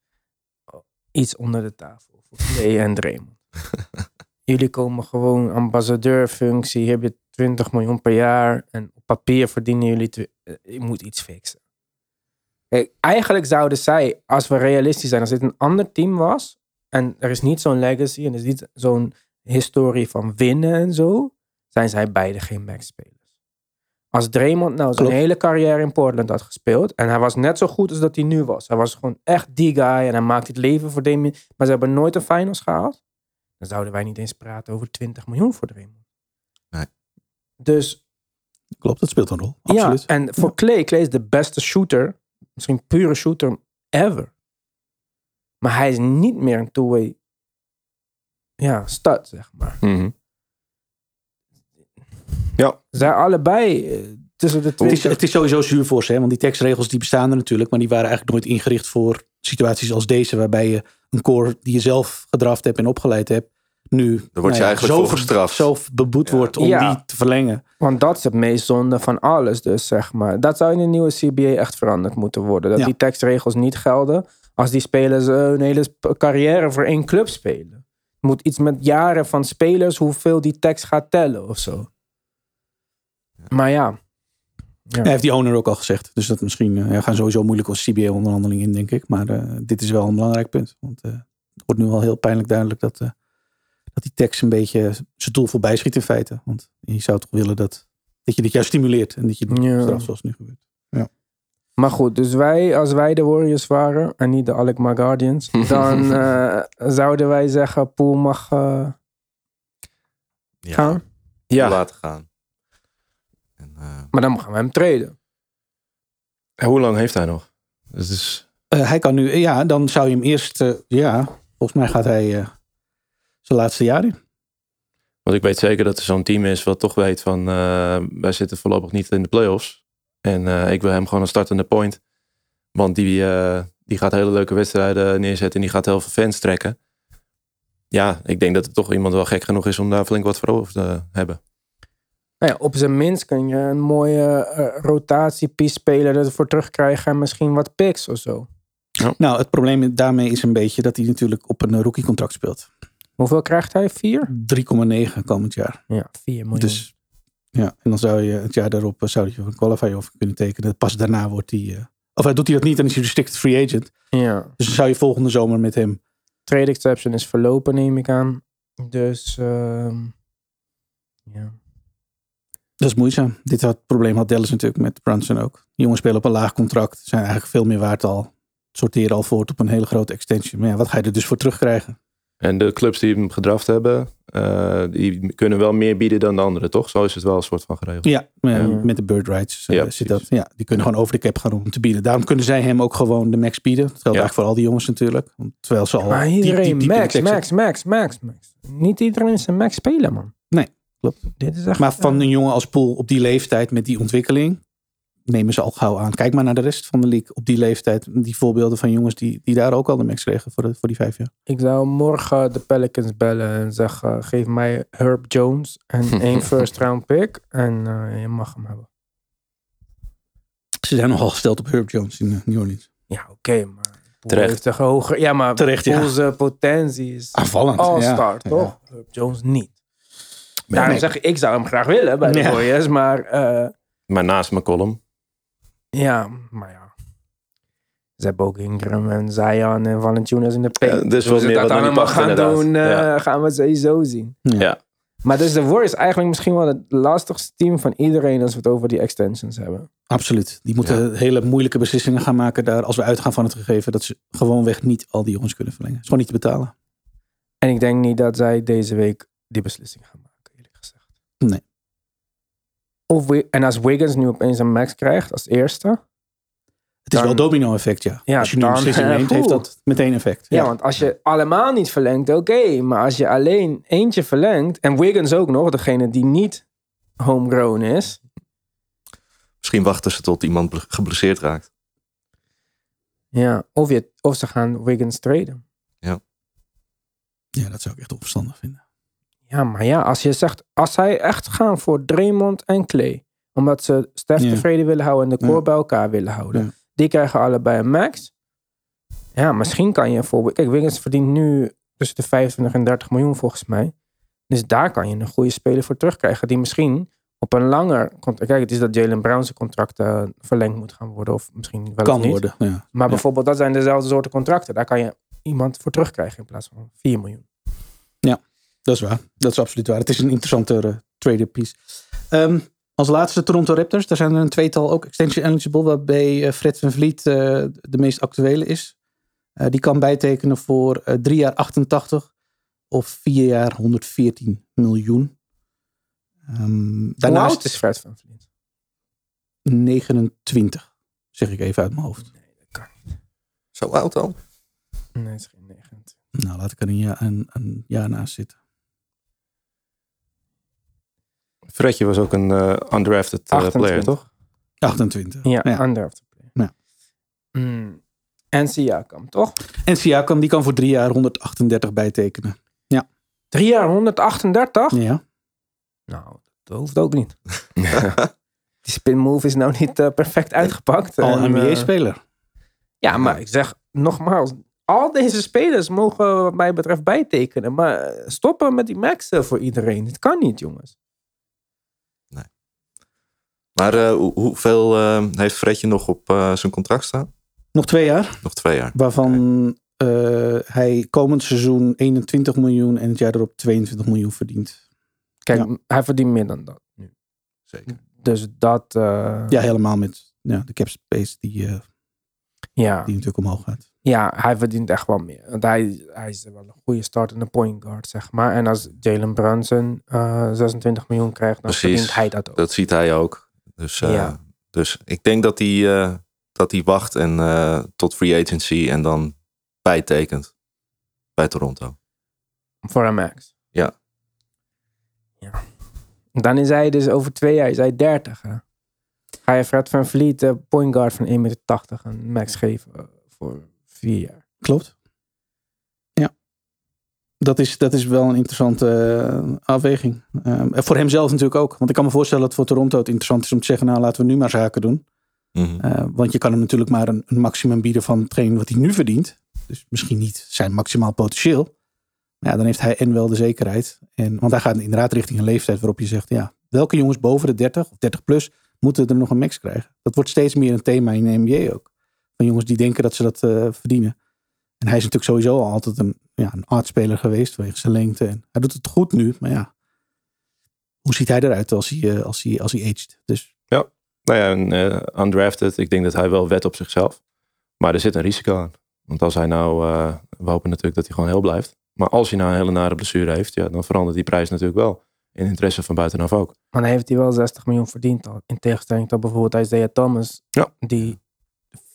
Speaker 1: iets onder de tafel voor Clay en Draymond. (laughs) Jullie komen gewoon ambassadeurfunctie, hier heb je 20 miljoen per jaar en op papier verdienen jullie, tw- eh, moet iets fixen. Kijk, eigenlijk zouden zij, als we realistisch zijn, als dit een ander team was en er is niet zo'n legacy en er is niet zo'n historie van winnen en zo, zijn zij beide geen max-spelers. Als Draymond nou zijn
Speaker 2: Klopt.
Speaker 1: hele carrière in Portland had gespeeld en hij was net zo goed als dat hij nu was. Hij was gewoon echt die guy en hij maakt het leven voor Damian, maar ze hebben nooit een finals gehaald. Dan zouden wij niet eens praten over 20 miljoen voor Draymond. Dus
Speaker 2: Klopt, dat speelt een rol. Absoluut.
Speaker 1: ja, en voor Clay, Clay is de beste shooter, misschien pure shooter ever. Maar hij is niet meer een two-way ja, stud, zeg maar.
Speaker 3: Mhm. Ja,
Speaker 1: Zij allebei, eh, het tussen de
Speaker 2: Het is,
Speaker 1: twee.
Speaker 2: het is sowieso zuur voor ze, hè? want die tekstregels die bestaan er natuurlijk, maar die waren eigenlijk nooit ingericht voor situaties als deze, waarbij je een core die je zelf gedraft hebt en opgeleid hebt, nu nou
Speaker 4: word je eigenlijk
Speaker 2: zo,
Speaker 4: voor gestraft.
Speaker 2: zo beboet
Speaker 4: Ja.
Speaker 2: wordt om
Speaker 1: Ja.
Speaker 2: die te verlengen.
Speaker 1: Want dat is het meest zonde van alles, dus zeg maar. Dat zou in de nieuwe CBA echt veranderd moeten worden. Dat
Speaker 2: Ja.
Speaker 1: die tekstregels niet gelden als die spelers eh, hun hele carrière voor één club spelen. Moet iets met jaren van spelers, hoeveel die tekst gaat tellen of zo. Maar ja,
Speaker 2: Hij heeft die owner ook al gezegd, dus dat misschien eh, ja, gaan sowieso moeilijk als CBA-onderhandelingen in, denk ik. Maar eh, dit is wel een belangrijk punt, want eh, het wordt nu al heel pijnlijk duidelijk dat, eh, dat die tekst een beetje zijn doel voorbij schiet in feite. Want je zou toch willen dat, dat je dit juist stimuleert en dat je niet
Speaker 1: Ja.
Speaker 2: straft zoals nu gebeurt.
Speaker 1: Maar goed, dus wij, als wij de Warriors waren en niet de Alkmaar Guardians, (laughs) dan eh, zouden wij zeggen: Poel mag eh,
Speaker 4: Ja,
Speaker 1: gaan.
Speaker 3: Ja,
Speaker 4: laten gaan. En, eh,
Speaker 1: Maar dan gaan we hem treden.
Speaker 3: En hoe lang heeft hij nog? Dus
Speaker 2: Eh, hij kan nu, ja, dan zou je hem eerst, eh, ja, volgens mij gaat hij eh, zijn laatste jaar in.
Speaker 3: want ik weet zeker dat er zo'n team is wat toch weet van eh, wij zitten voorlopig niet in de playoffs. En eh, ik wil hem gewoon een startende point. Want die, eh, die gaat hele leuke wedstrijden neerzetten en die gaat heel veel fans trekken. Ja, ik denk dat er toch iemand wel gek genoeg is om daar flink wat voor over te hebben.
Speaker 1: Nou ja, op zijn minst kun je een mooie eh rotatiepiece spelen ervoor terugkrijgen en misschien wat picks of zo.
Speaker 2: Nou, het probleem daarmee is een beetje dat hij natuurlijk op een rookie contract speelt.
Speaker 1: Hoeveel krijgt hij? Vier?
Speaker 2: 3,9 komend jaar.
Speaker 1: Ja, 4 miljoen.
Speaker 2: Dus ja, en dan zou je het jaar daarop zou je een qualifier over kunnen tekenen. Pas daarna wordt hij, eh, of hij doet hij dat niet, dan is hij restricted free agent.
Speaker 1: ja.
Speaker 2: Dus dan zou je volgende zomer met hem.
Speaker 1: Trade exception is verlopen, neem ik aan. Dus ehm, ja.
Speaker 2: Dat is moeizaam. Dit had, probleem had Dallas natuurlijk met Brunson ook. Die jongens spelen op een laag contract. Zijn eigenlijk veel meer waard al. Sorteren al voort op een hele grote extension. Maar ja, wat ga je er dus voor terugkrijgen?
Speaker 3: En de clubs die hem gedraft hebben, eh, die kunnen wel meer bieden dan de anderen, toch? Zo is het wel een soort van geregeld.
Speaker 2: Ja,
Speaker 1: Ja.
Speaker 2: met de bird rights eh,
Speaker 3: Ja,
Speaker 2: zit dat. Ja, die kunnen gewoon over de cap gaan om te bieden. Daarom kunnen zij hem ook gewoon de max bieden. Dat geldt eigenlijk voor al die jongens natuurlijk. Want Terwijl ze al
Speaker 1: Maar iedereen,
Speaker 2: diep, diep
Speaker 1: max, max, max, max, max. Niet iedereen is een max speler, man.
Speaker 2: Nee, klopt.
Speaker 1: Dit is echt...
Speaker 2: Maar van een jongen als Poel op die leeftijd met die ontwikkeling nemen ze al gauw aan. Kijk maar naar de rest van de league op die leeftijd. Die voorbeelden van jongens die, die daar ook al de max kregen voor, de, voor die vijf jaar.
Speaker 1: Ik zou morgen de Pelicans bellen en zeggen: geef mij Herb Jones en (laughs) één first round pick. En eh, je mag hem hebben.
Speaker 2: Ze zijn nogal gesteld op Herb Jones in eh, New Orleans.
Speaker 1: Ja, oké, maar.
Speaker 3: Terecht.
Speaker 1: hoger. Ja, maar
Speaker 2: Terecht, ja.
Speaker 1: Eh, potentie is
Speaker 2: Aanvallend.
Speaker 1: all-star,
Speaker 2: ja.
Speaker 1: toch? Herb Jones niet. Daarom
Speaker 2: nee.
Speaker 1: zeg ik, ik zou hem graag willen bij de
Speaker 2: Ja.
Speaker 1: Warriors, maar eh,
Speaker 3: Maar naast McCollum,
Speaker 1: ja, maar ja. Ze hebben ook Ingram en Zion en Valanciunas in de paint.
Speaker 3: Ja, dus wat meer
Speaker 1: dat
Speaker 3: wat
Speaker 1: allemaal gaan
Speaker 3: inderdaad.
Speaker 1: doen, eh,
Speaker 3: Ja.
Speaker 1: gaan we sowieso zien.
Speaker 3: ja.
Speaker 1: Maar dus de Warriors eigenlijk misschien wel het lastigste team van iedereen als we het over die extensions hebben.
Speaker 2: Absoluut. Die moeten hele moeilijke beslissingen gaan maken daar. Als we uitgaan van het gegeven dat ze gewoonweg niet al die jongens kunnen verlengen. Het is gewoon niet te betalen.
Speaker 1: En ik denk niet dat zij deze week die beslissing gaan maken, eerlijk gezegd.
Speaker 2: Nee.
Speaker 1: Of en als Wiggins nu opeens een max krijgt als eerste.
Speaker 2: Het is
Speaker 1: Dan-
Speaker 2: wel domino effect, ja.
Speaker 1: Ja,
Speaker 2: als je nu een beslissing neemt, heeft (laughs) dat meteen effect.
Speaker 1: Ja, want als je allemaal niet verlengt, oké. maar als je alleen eentje verlengt, en Wiggins ook nog, degene die niet homegrown is.
Speaker 4: misschien wachten ze tot iemand ble- geblesseerd raakt.
Speaker 1: Ja, of, je, of ze gaan Wiggins traden.
Speaker 2: Ja, dat zou ik echt onverstandig vinden.
Speaker 1: Ja, maar ja, als je zegt, als zij echt gaan voor Draymond en Clay, omdat ze Steph
Speaker 2: Ja.
Speaker 1: tevreden willen houden en de core
Speaker 2: Ja.
Speaker 1: bij elkaar willen houden,
Speaker 2: Ja.
Speaker 1: die krijgen allebei een max. Ja, misschien kan je voor. Kijk, Wiggins verdient nu tussen de 25 en 30 miljoen volgens mij. Dus daar kan je een goede speler voor terugkrijgen, die misschien op een langer contract. Kijk, het is dat Jalen Brown zijn contract eh, verlengd moet gaan worden, of misschien wel
Speaker 2: Kan
Speaker 1: niet.
Speaker 2: worden. Ja.
Speaker 1: Maar bijvoorbeeld, dat zijn dezelfde soorten contracten. Daar kan je iemand voor terugkrijgen in plaats van 4 miljoen.
Speaker 2: Dat is waar. Dat is absoluut waar. Het is een interessante uh, trade piece. Ehm, als laatste Toronto Raptors. Daar zijn er een tweetal ook extension eligible. Waarbij eh, Fred van Vliet eh, de meest actuele is. Eh, die kan bijtekenen voor eh, drie jaar 88 of vier jaar 114 miljoen. Ehm,
Speaker 1: Hoe
Speaker 2: daarnaast
Speaker 1: is Fred van Vliet?
Speaker 2: 29. Zeg ik even uit mijn hoofd.
Speaker 4: Zo oud al?
Speaker 1: Nee, het is geen 29.
Speaker 2: Nou, laat ik er een jaar, een, een jaar naast zitten.
Speaker 3: Fredje was ook een eh, undrafted eh, player,
Speaker 1: 28.
Speaker 3: toch?
Speaker 2: 28.
Speaker 1: Ja,
Speaker 2: ja.
Speaker 1: anderhalf play.
Speaker 2: Ja.
Speaker 1: Mm. En Siakam, toch?
Speaker 2: En Siakam, die kan voor drie jaar 138 bijtekenen.
Speaker 1: Drie jaar 138?
Speaker 2: Ja.
Speaker 1: Nou, dat hoeft ook niet. (laughs) Die spin move is nou niet eh, perfect uitgepakt.
Speaker 2: Al
Speaker 1: En, eh,
Speaker 2: NBA-speler.
Speaker 1: Ja, maar ik zeg nogmaals, al deze spelers mogen wat mij betreft bijtekenen. Maar stoppen met die maxen voor iedereen. Het kan niet, jongens.
Speaker 4: Maar eh, hoe- hoeveel eh, heeft Fredje nog op eh, zijn contract staan?
Speaker 2: Nog twee jaar.
Speaker 4: Nog twee jaar.
Speaker 2: Waarvan eh, hij komend seizoen 21 miljoen en het jaar erop 22 miljoen verdient.
Speaker 1: Kijk, hij verdient meer dan dat nu.
Speaker 4: Zeker.
Speaker 1: Dus dat, eh,
Speaker 2: Ja, helemaal met ja, de cap space die, eh,
Speaker 1: ja,
Speaker 2: die natuurlijk omhoog gaat.
Speaker 1: ja, hij verdient echt wel meer. Want hij, hij is wel een goede startende point guard, zeg maar. En als Jalen Brunson eh 26 miljoen krijgt, dan
Speaker 4: Precies.
Speaker 1: verdient hij dat ook.
Speaker 4: Dat ziet hij ook. Dus, eh,
Speaker 1: Ja.
Speaker 4: dus ik denk dat hij, eh, dat hij wacht en, eh, tot free agency en dan bijtekent bij Toronto.
Speaker 1: Voor een max.
Speaker 4: Ja.
Speaker 1: Ja. Dan is hij dus over twee jaar is hij 30. Hè? Ga je Fred van Vliet, point guard van 1,80 meter, een max geven voor vier jaar.
Speaker 2: Klopt. Dat is, dat is wel een interessante eh, afweging. Eh, voor hemzelf natuurlijk ook. Want ik kan me voorstellen dat voor Toronto het interessant is om te zeggen, nou laten we nu maar zaken doen.
Speaker 4: Mhm.
Speaker 2: Eh, want je kan hem natuurlijk maar een, een maximum bieden van hetgeen wat hij nu verdient. Dus misschien niet zijn maximaal potentieel. Maar ja, dan heeft hij en wel de zekerheid. En, want hij gaat inderdaad richting een leeftijd waarop je zegt, ja, welke jongens boven de 30 of 30 plus moeten er nog een max krijgen? Dat wordt steeds meer een thema in de NBA ook. Van jongens die denken dat ze dat eh, verdienen. En hij is natuurlijk sowieso al altijd een, ja, een artspeler geweest vanwege zijn lengte. En hij doet het goed nu, maar ja. Hoe ziet hij eruit als hij, eh, als hij, als hij aged? Dus
Speaker 3: Nou ja, en, eh, undrafted. Ik denk dat hij wel wet op zichzelf. Maar er zit een risico aan. Want als hij nou, eh, we hopen natuurlijk dat hij gewoon heel blijft. Maar als hij nou een hele nare blessure heeft, ja, dan verandert die prijs natuurlijk wel. In interesse van buitenaf ook.
Speaker 1: Maar dan heeft hij wel 60 miljoen verdiend al. In tegenstelling tot bijvoorbeeld Isaiah Thomas,
Speaker 3: Ja.
Speaker 1: die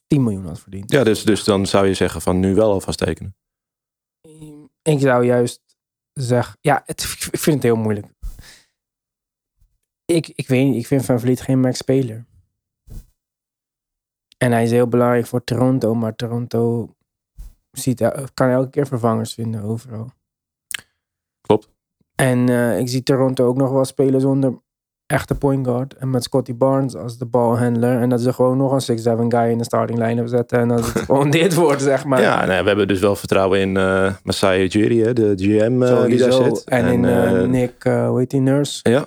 Speaker 1: 10 miljoen had verdiend.
Speaker 3: Ja, dus, dus dan zou je zeggen van nu wel alvast tekenen.
Speaker 1: Ik zou juist zeggen, ja, het, ik vind het heel moeilijk. Ik, ik weet niet, ik vind Van Vliet geen max-speler. En hij is heel belangrijk voor Toronto, maar Toronto ziet, el- kan elke keer vervangers vinden overal.
Speaker 3: Klopt.
Speaker 1: En eh, ik zie Toronto ook nog wel spelen zonder echte point guard. En met Scotty Barnes als de balhandler. En dat ze gewoon nog een 6-7 guy in de starting line zetten. En dat het (laughs) gewoon dit wordt, zeg maar.
Speaker 3: Ja, nou, we hebben dus wel vertrouwen in eh Masai Ujiri, de GM eh, die daar zit.
Speaker 1: En, in eh, Nick, hoe heet die, Nurse?
Speaker 3: Ja,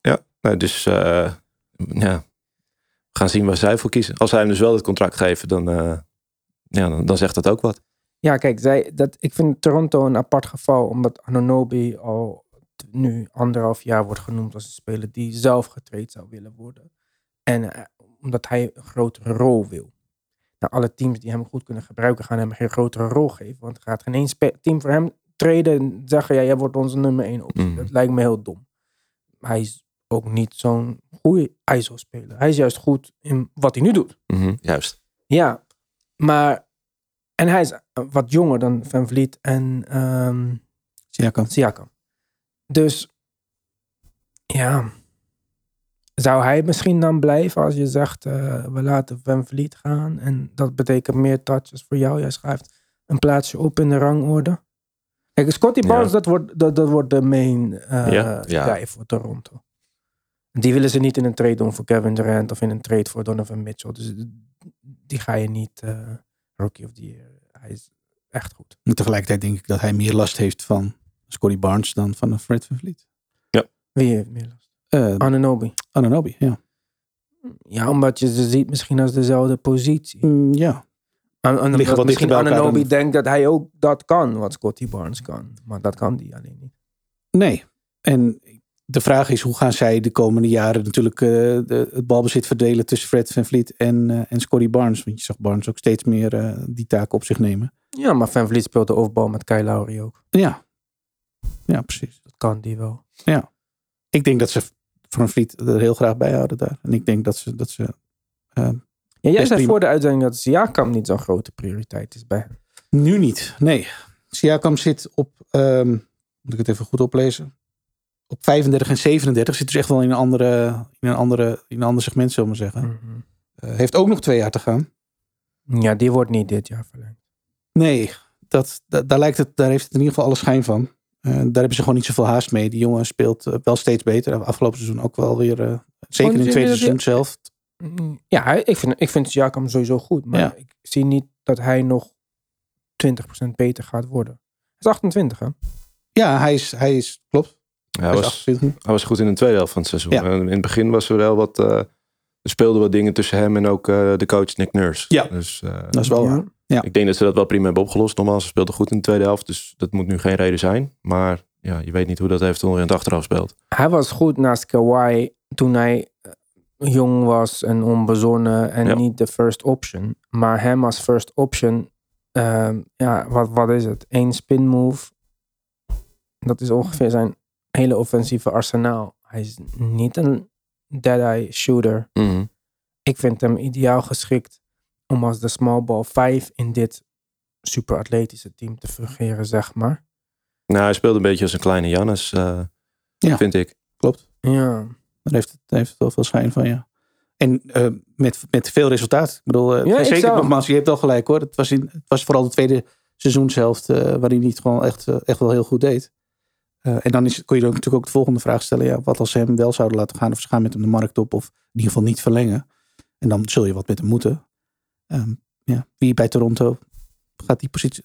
Speaker 3: ja. Nou, dus ja, we gaan zien waar zij voor kiezen. Als zij hem dus wel het contract geven, dan, ja, dan, dan zegt dat ook wat.
Speaker 1: Ja, kijk, zij, dat, ik vind Toronto een apart geval. Omdat Ananobi al nu anderhalf jaar wordt genoemd als een speler die zelf getraind zou willen worden. En eh, omdat hij een grotere rol wil. Nou, alle teams die hem goed kunnen gebruiken, gaan hem geen grotere rol geven. Want er gaat geen één team voor hem treden en zeggen, ja, jij wordt onze nummer één optie.
Speaker 3: Mhm.
Speaker 1: Dat lijkt me heel dom. Hij is ook niet zo'n goede ISO-speler. Hij is juist goed in wat hij nu doet.
Speaker 3: Mhm.
Speaker 4: Juist.
Speaker 1: Ja, maar. En hij is eh, wat jonger dan Van Vliet en ehm
Speaker 2: Siakam.
Speaker 1: Siakam. Dus. Ja. Zou hij misschien dan blijven als je zegt: eh, we laten Van Vliet gaan? En dat betekent meer touches voor jou. Jij schrijft een plaatsje op in de rangorde. Kijk, Scotty
Speaker 4: Ja.
Speaker 1: Barnes, dat, wordt, dat, dat wordt de main eh
Speaker 3: Ja,
Speaker 4: ja.
Speaker 1: guy voor Toronto. Die willen ze niet in een trade doen voor Kevin Durant of in een trade voor Donovan Mitchell. Dus die ga je niet eh, Rookie of the Year. Hij is echt goed.
Speaker 2: Maar tegelijkertijd denk ik dat hij meer last heeft van Scotty Barnes dan van Fred van Vliet.
Speaker 1: Wie heeft meer last?
Speaker 2: Eh
Speaker 1: Ananobi.
Speaker 2: Ananobi, ja.
Speaker 1: Ja, omdat je ze ziet misschien als dezelfde positie.
Speaker 2: Mm, ja. Liggen wel
Speaker 1: misschien Ananobi
Speaker 2: dan-
Speaker 1: denkt dat hij ook dat kan, wat Scotty Barnes kan. Maar dat kan die alleen niet.
Speaker 2: Nee. En de vraag is hoe gaan zij de komende jaren natuurlijk eh, de, het balbezit verdelen tussen Fred van Vliet en, eh, en Scotty Barnes. Want je zag Barnes ook steeds meer eh, die taak op zich nemen.
Speaker 1: Ja, maar Van Vliet speelt de overbal met Kyle Lowry ook.
Speaker 2: Ja. Ja, precies.
Speaker 1: Dat kan die wel.
Speaker 2: Ik denk dat ze Van Vliet er heel graag bij houden daar. En ik denk dat ze, dat ze eh,
Speaker 1: Ja, jij zei voor de uitzending dat Siakam niet zo'n grote prioriteit is bij hem.
Speaker 2: nu niet. Nee. Siakam zit op, ehm, moet ik het even goed oplezen, op 35 en 37 zit dus echt wel in een andere, in een andere, in een ander segment, zullen we maar zeggen.
Speaker 1: Mhm.
Speaker 2: Eh, heeft ook nog twee jaar te gaan.
Speaker 1: Ja, die wordt niet dit jaar verlengd.
Speaker 2: Nee, dat, da- daar, lijkt het, daar heeft het in ieder geval alle schijn van. Eh, daar hebben ze gewoon niet zoveel haast mee. Die jongen speelt eh, wel steeds beter. Afgelopen seizoen ook wel weer. eh, zeker in het tweede seizoen zelf.
Speaker 1: Ja, ik vind, ik vind Siakam sowieso goed. Maar
Speaker 2: Ja.
Speaker 1: ik zie niet dat hij nog 20% beter gaat worden. Hij is 28, hè?
Speaker 2: Ja, hij is, hij is klopt.
Speaker 3: Hij
Speaker 2: Hij
Speaker 3: was,
Speaker 2: 28 nu.
Speaker 3: hij was goed in de tweede helft van het seizoen.
Speaker 2: Ja.
Speaker 3: En in het begin was er wel wat... eh, er speelden wat dingen tussen hem en ook eh, de coach Nick Nurse.
Speaker 2: Ja.
Speaker 3: Dus eh,
Speaker 2: Dat is wel
Speaker 1: Ja.
Speaker 2: waar. Ja.
Speaker 3: ik denk dat ze dat wel prima hebben opgelost. Normaal, ze speelden goed in de tweede helft. Dus dat moet nu geen reden zijn. Maar ja, je weet niet hoe dat eventueel in het achterhoofd speelt.
Speaker 1: Hij was goed naast Kawhi toen hij eh, jong was en onbezonnen en
Speaker 3: Ja.
Speaker 1: niet de first option. Maar hem als first option, ehm, ja, wat, wat is het? Eén spin move. Dat is ongeveer zijn hele offensieve arsenaal. Hij is niet een dead-eye shooter. Ik vind hem ideaal geschikt om als de small ball 5 in dit super atletische team te fungeren, zeg maar.
Speaker 3: Nou, hij speelde een beetje als een kleine Jannes, eh,
Speaker 2: Ja.
Speaker 3: vind ik.
Speaker 2: Klopt.
Speaker 1: Ja.
Speaker 2: Daar heeft het, daar heeft het wel veel schijn van, ja. En eh, met, met veel resultaat. Ik bedoel, eh,
Speaker 1: Ja, ik
Speaker 2: zeker
Speaker 1: zou-
Speaker 2: nogmaals, je hebt wel gelijk hoor. Het was, in, het was vooral de tweede seizoenshelft eh waarin hij het gewoon echt, echt wel heel goed deed. Eh, en dan is, kon je ook natuurlijk ook de volgende vraag stellen. Ja, wat als ze hem wel zouden laten gaan of ze gaan met hem de markt op of in ieder geval niet verlengen. En dan zul je wat met hem moeten. Ehm, ja, wie bij Toronto gaat die positie...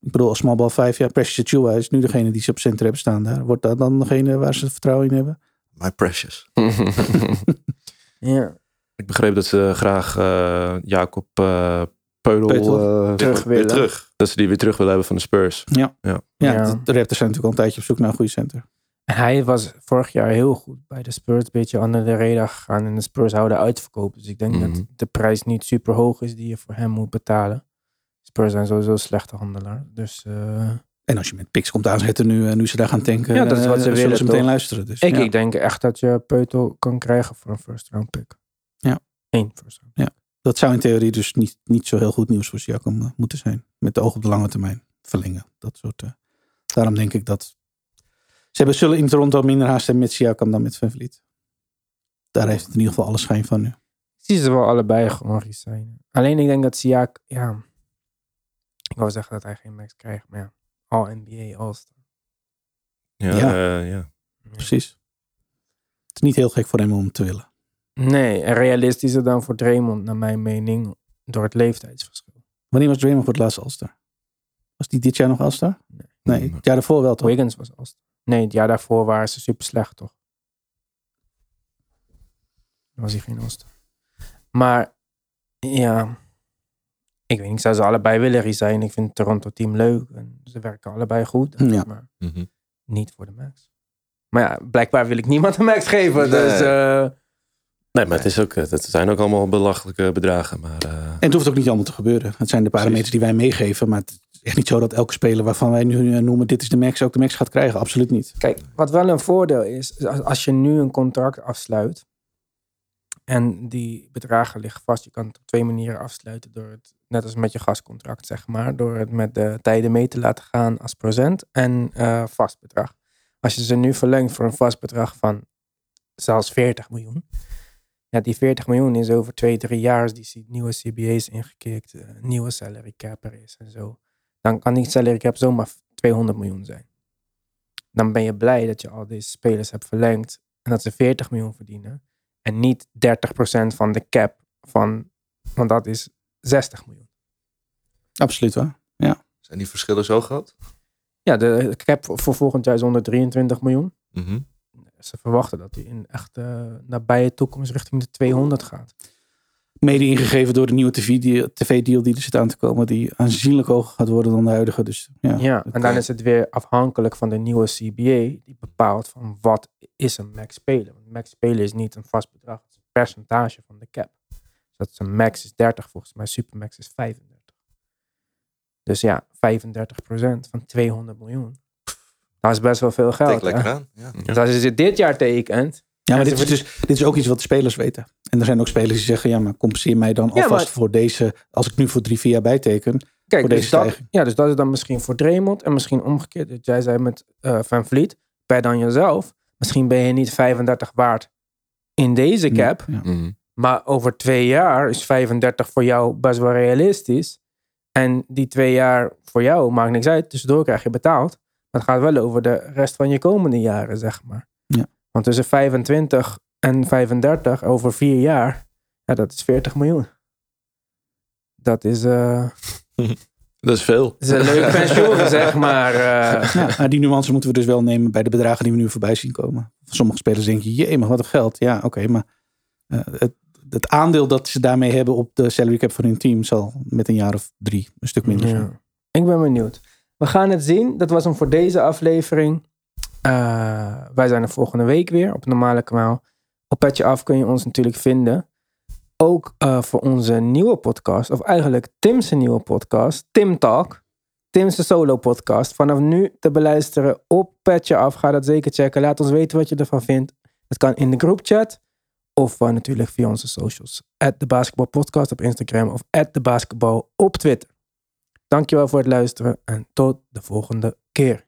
Speaker 2: Ik bedoel, als small ball 5, ja, Precious Achua is nu degene die ze op center hebben staan daar. Wordt dat dan degene waar ze vertrouwen in hebben?
Speaker 4: My precious. (laughs)
Speaker 1: ja.
Speaker 3: ik begreep dat ze graag eh, Jacob eh Peudel,
Speaker 2: Peutel.
Speaker 3: eh,
Speaker 1: Terug
Speaker 3: weer
Speaker 1: willen.
Speaker 3: terug. Dat ze die weer terug willen hebben van de Spurs.
Speaker 2: Ja,
Speaker 1: Ja.
Speaker 2: de, de Raptors zijn natuurlijk al een tijdje op zoek naar een goede center.
Speaker 1: Hij was vorig jaar heel goed bij de Spurs. Een beetje onder de radar gegaan. En de Spurs houden uitverkopen. Dus ik denk
Speaker 3: Mhm.
Speaker 1: dat de prijs niet super hoog is die je voor hem moet betalen. Spurs zijn sowieso slechte handelaar. Dus eh,
Speaker 2: En als je met picks komt aanzetten nu, eh, nu ze daar gaan tanken,
Speaker 1: Ja, dat is
Speaker 2: eh,
Speaker 1: wat ze
Speaker 2: zullen
Speaker 1: willen,
Speaker 2: ze meteen
Speaker 1: toch?
Speaker 2: luisteren. Dus,
Speaker 1: ik,
Speaker 2: ja.
Speaker 1: ik denk echt dat je Peutel kan krijgen voor een first round pick.
Speaker 2: Ja.
Speaker 1: Eén first round.
Speaker 2: Dat zou in theorie dus niet, niet zo heel goed nieuws voor Siakam eh, moeten zijn. Met de oog op de lange termijn verlengen. Dat soort, eh, daarom denk ik dat... Ze hebben, zullen in Toronto minder haast hebben met Siakam dan met Van Vliet. Daar heeft het in ieder geval alle schijn van nu.
Speaker 1: Zie ze wel allebei gewoon resignen. Alleen ik denk dat Siak, ja... Ik wou zeggen dat hij geen max krijgt, maar ja. All-NBA, All-Star.
Speaker 3: Ja,
Speaker 2: Ja.
Speaker 3: eh, ja.
Speaker 2: Precies. Het is niet heel gek voor hem om te willen.
Speaker 1: Nee, en realistischer dan voor Draymond, naar mijn mening, door het leeftijdsverschil.
Speaker 2: Wanneer was Draymond voor het laatste All-Star? Was die dit jaar nog All-Star?
Speaker 1: Nee.
Speaker 2: Nee, het jaar daarvoor wel toch?
Speaker 1: Wiggins was All-Star. Nee, het jaar daarvoor waren ze super slecht, toch? Dan was hij geen All-Star. Maar, ja... Ik weet niet, ik zou ze allebei willen resignen. Ik vind het Toronto-team leuk. En ze werken allebei goed.
Speaker 2: Ja.
Speaker 1: Maar
Speaker 4: Mhm.
Speaker 1: niet voor de max. Maar ja, blijkbaar wil ik niemand een max geven.
Speaker 4: Nee.
Speaker 1: Dus, eh,
Speaker 3: Nee, maar het, is ook, het zijn ook allemaal belachelijke bedragen. Maar eh,
Speaker 2: En het hoeft ook niet allemaal te gebeuren. Het zijn de parameters die wij meegeven. Maar het echt niet zo dat elke speler waarvan wij nu eh, noemen... dit is de max, ook de max gaat krijgen. Absoluut niet.
Speaker 1: Kijk, wat wel een voordeel is, als, je nu een contract afsluit en die bedragen liggen vast, je kan het op twee manieren afsluiten door het, net als met je gascontract zeg maar, door het met de tijden mee te laten gaan als procent en eh, vast bedrag. Als je ze nu verlengt voor een vast bedrag van zelfs 40 miljoen, ja, die 40 miljoen is over twee, drie jaar, als die nieuwe CBA's ingekikt, eh, nieuwe salary cap er is en zo, dan kan die salary cap zomaar 200 miljoen zijn dan ben je blij dat je al deze spelers hebt verlengd en dat ze 40 miljoen verdienen. En niet 30% van de cap van, want dat is 60 miljoen.
Speaker 2: Absoluut waar.
Speaker 4: Zijn die verschillen zo groot?
Speaker 1: Ja, de cap voor volgend jaar is 123 miljoen.
Speaker 4: Mhm.
Speaker 1: Ze verwachten dat die in echt eh nabije toekomst richting de 200 gaat.
Speaker 2: Mede ingegeven door de nieuwe TV-deal die er zit aan te komen. Die aanzienlijk hoger gaat worden dan de huidige. Dus ja,
Speaker 1: Ja, en dan
Speaker 4: oké.
Speaker 1: is het weer afhankelijk van de nieuwe CBA die bepaalt van wat is een max spelen. Want max spelen is niet een vast bedrag, het is een percentage van de cap. Dus dat is een max is 30 volgens mij, supermax is 35. Dus ja, 35% van 200 miljoen. Dat is best wel veel
Speaker 4: Tik
Speaker 1: geld.
Speaker 4: lekker
Speaker 1: hè?
Speaker 4: aan. Ja.
Speaker 1: Dus als je dit jaar tekent,
Speaker 2: Ja, maar dit is, dus, dit is ook iets wat de spelers weten. En er zijn ook spelers die zeggen, ja, maar compenseer mij dan
Speaker 1: Ja,
Speaker 2: alvast
Speaker 1: maar-
Speaker 2: voor deze, als ik nu voor drie, vier jaar bijteken.
Speaker 1: Kijk,
Speaker 2: voor
Speaker 1: dus
Speaker 2: deze
Speaker 1: dat,
Speaker 2: stijging.
Speaker 1: ja, dus dat is dan misschien voor Draymond en misschien omgekeerd. Dat jij zei met eh, Van Vliet, bij dan jezelf. Misschien ben je niet 35 waard in deze cap.
Speaker 2: Ja.
Speaker 4: Mhm.
Speaker 1: Maar over twee jaar is 35 voor jou best wel realistisch. En die twee jaar voor jou maakt niks uit. Tussendoor krijg je betaald. Maar het gaat wel over de rest van je komende jaren, zeg maar. Want tussen 25 en 35 over vier jaar, ja, dat is 40 miljoen. Dat is, eh, (laughs)
Speaker 3: Dat is veel.
Speaker 1: dat is een leuk pensioen, (laughs) zeg maar. eh.
Speaker 2: Ja, maar die nuance moeten we dus wel nemen bij de bedragen die we nu voorbij zien komen. Sommige spelers denken, jee, maar wat een geld. Ja, oké, maar eh, het, het aandeel dat ze daarmee hebben op de salary cap van hun team zal met een jaar of drie een stuk minder zijn.
Speaker 1: Ja. Ik ben benieuwd. We gaan het zien. Dat was hem voor deze aflevering. Eh, wij zijn er volgende week weer op normale kanaal. Op Petje Af kun je ons natuurlijk vinden. Ook eh, voor onze nieuwe podcast, of eigenlijk Tim's nieuwe podcast, Tim Talk. Tim's solo podcast. Vanaf nu te beluisteren op Petje Af. Ga dat zeker checken. Laat ons weten wat je ervan vindt. Het kan in de groupchat. Of eh, natuurlijk via onze socials. At Basketball Podcast op Instagram. Of at de Basketball op Twitter. Dankjewel voor het luisteren en tot de volgende keer.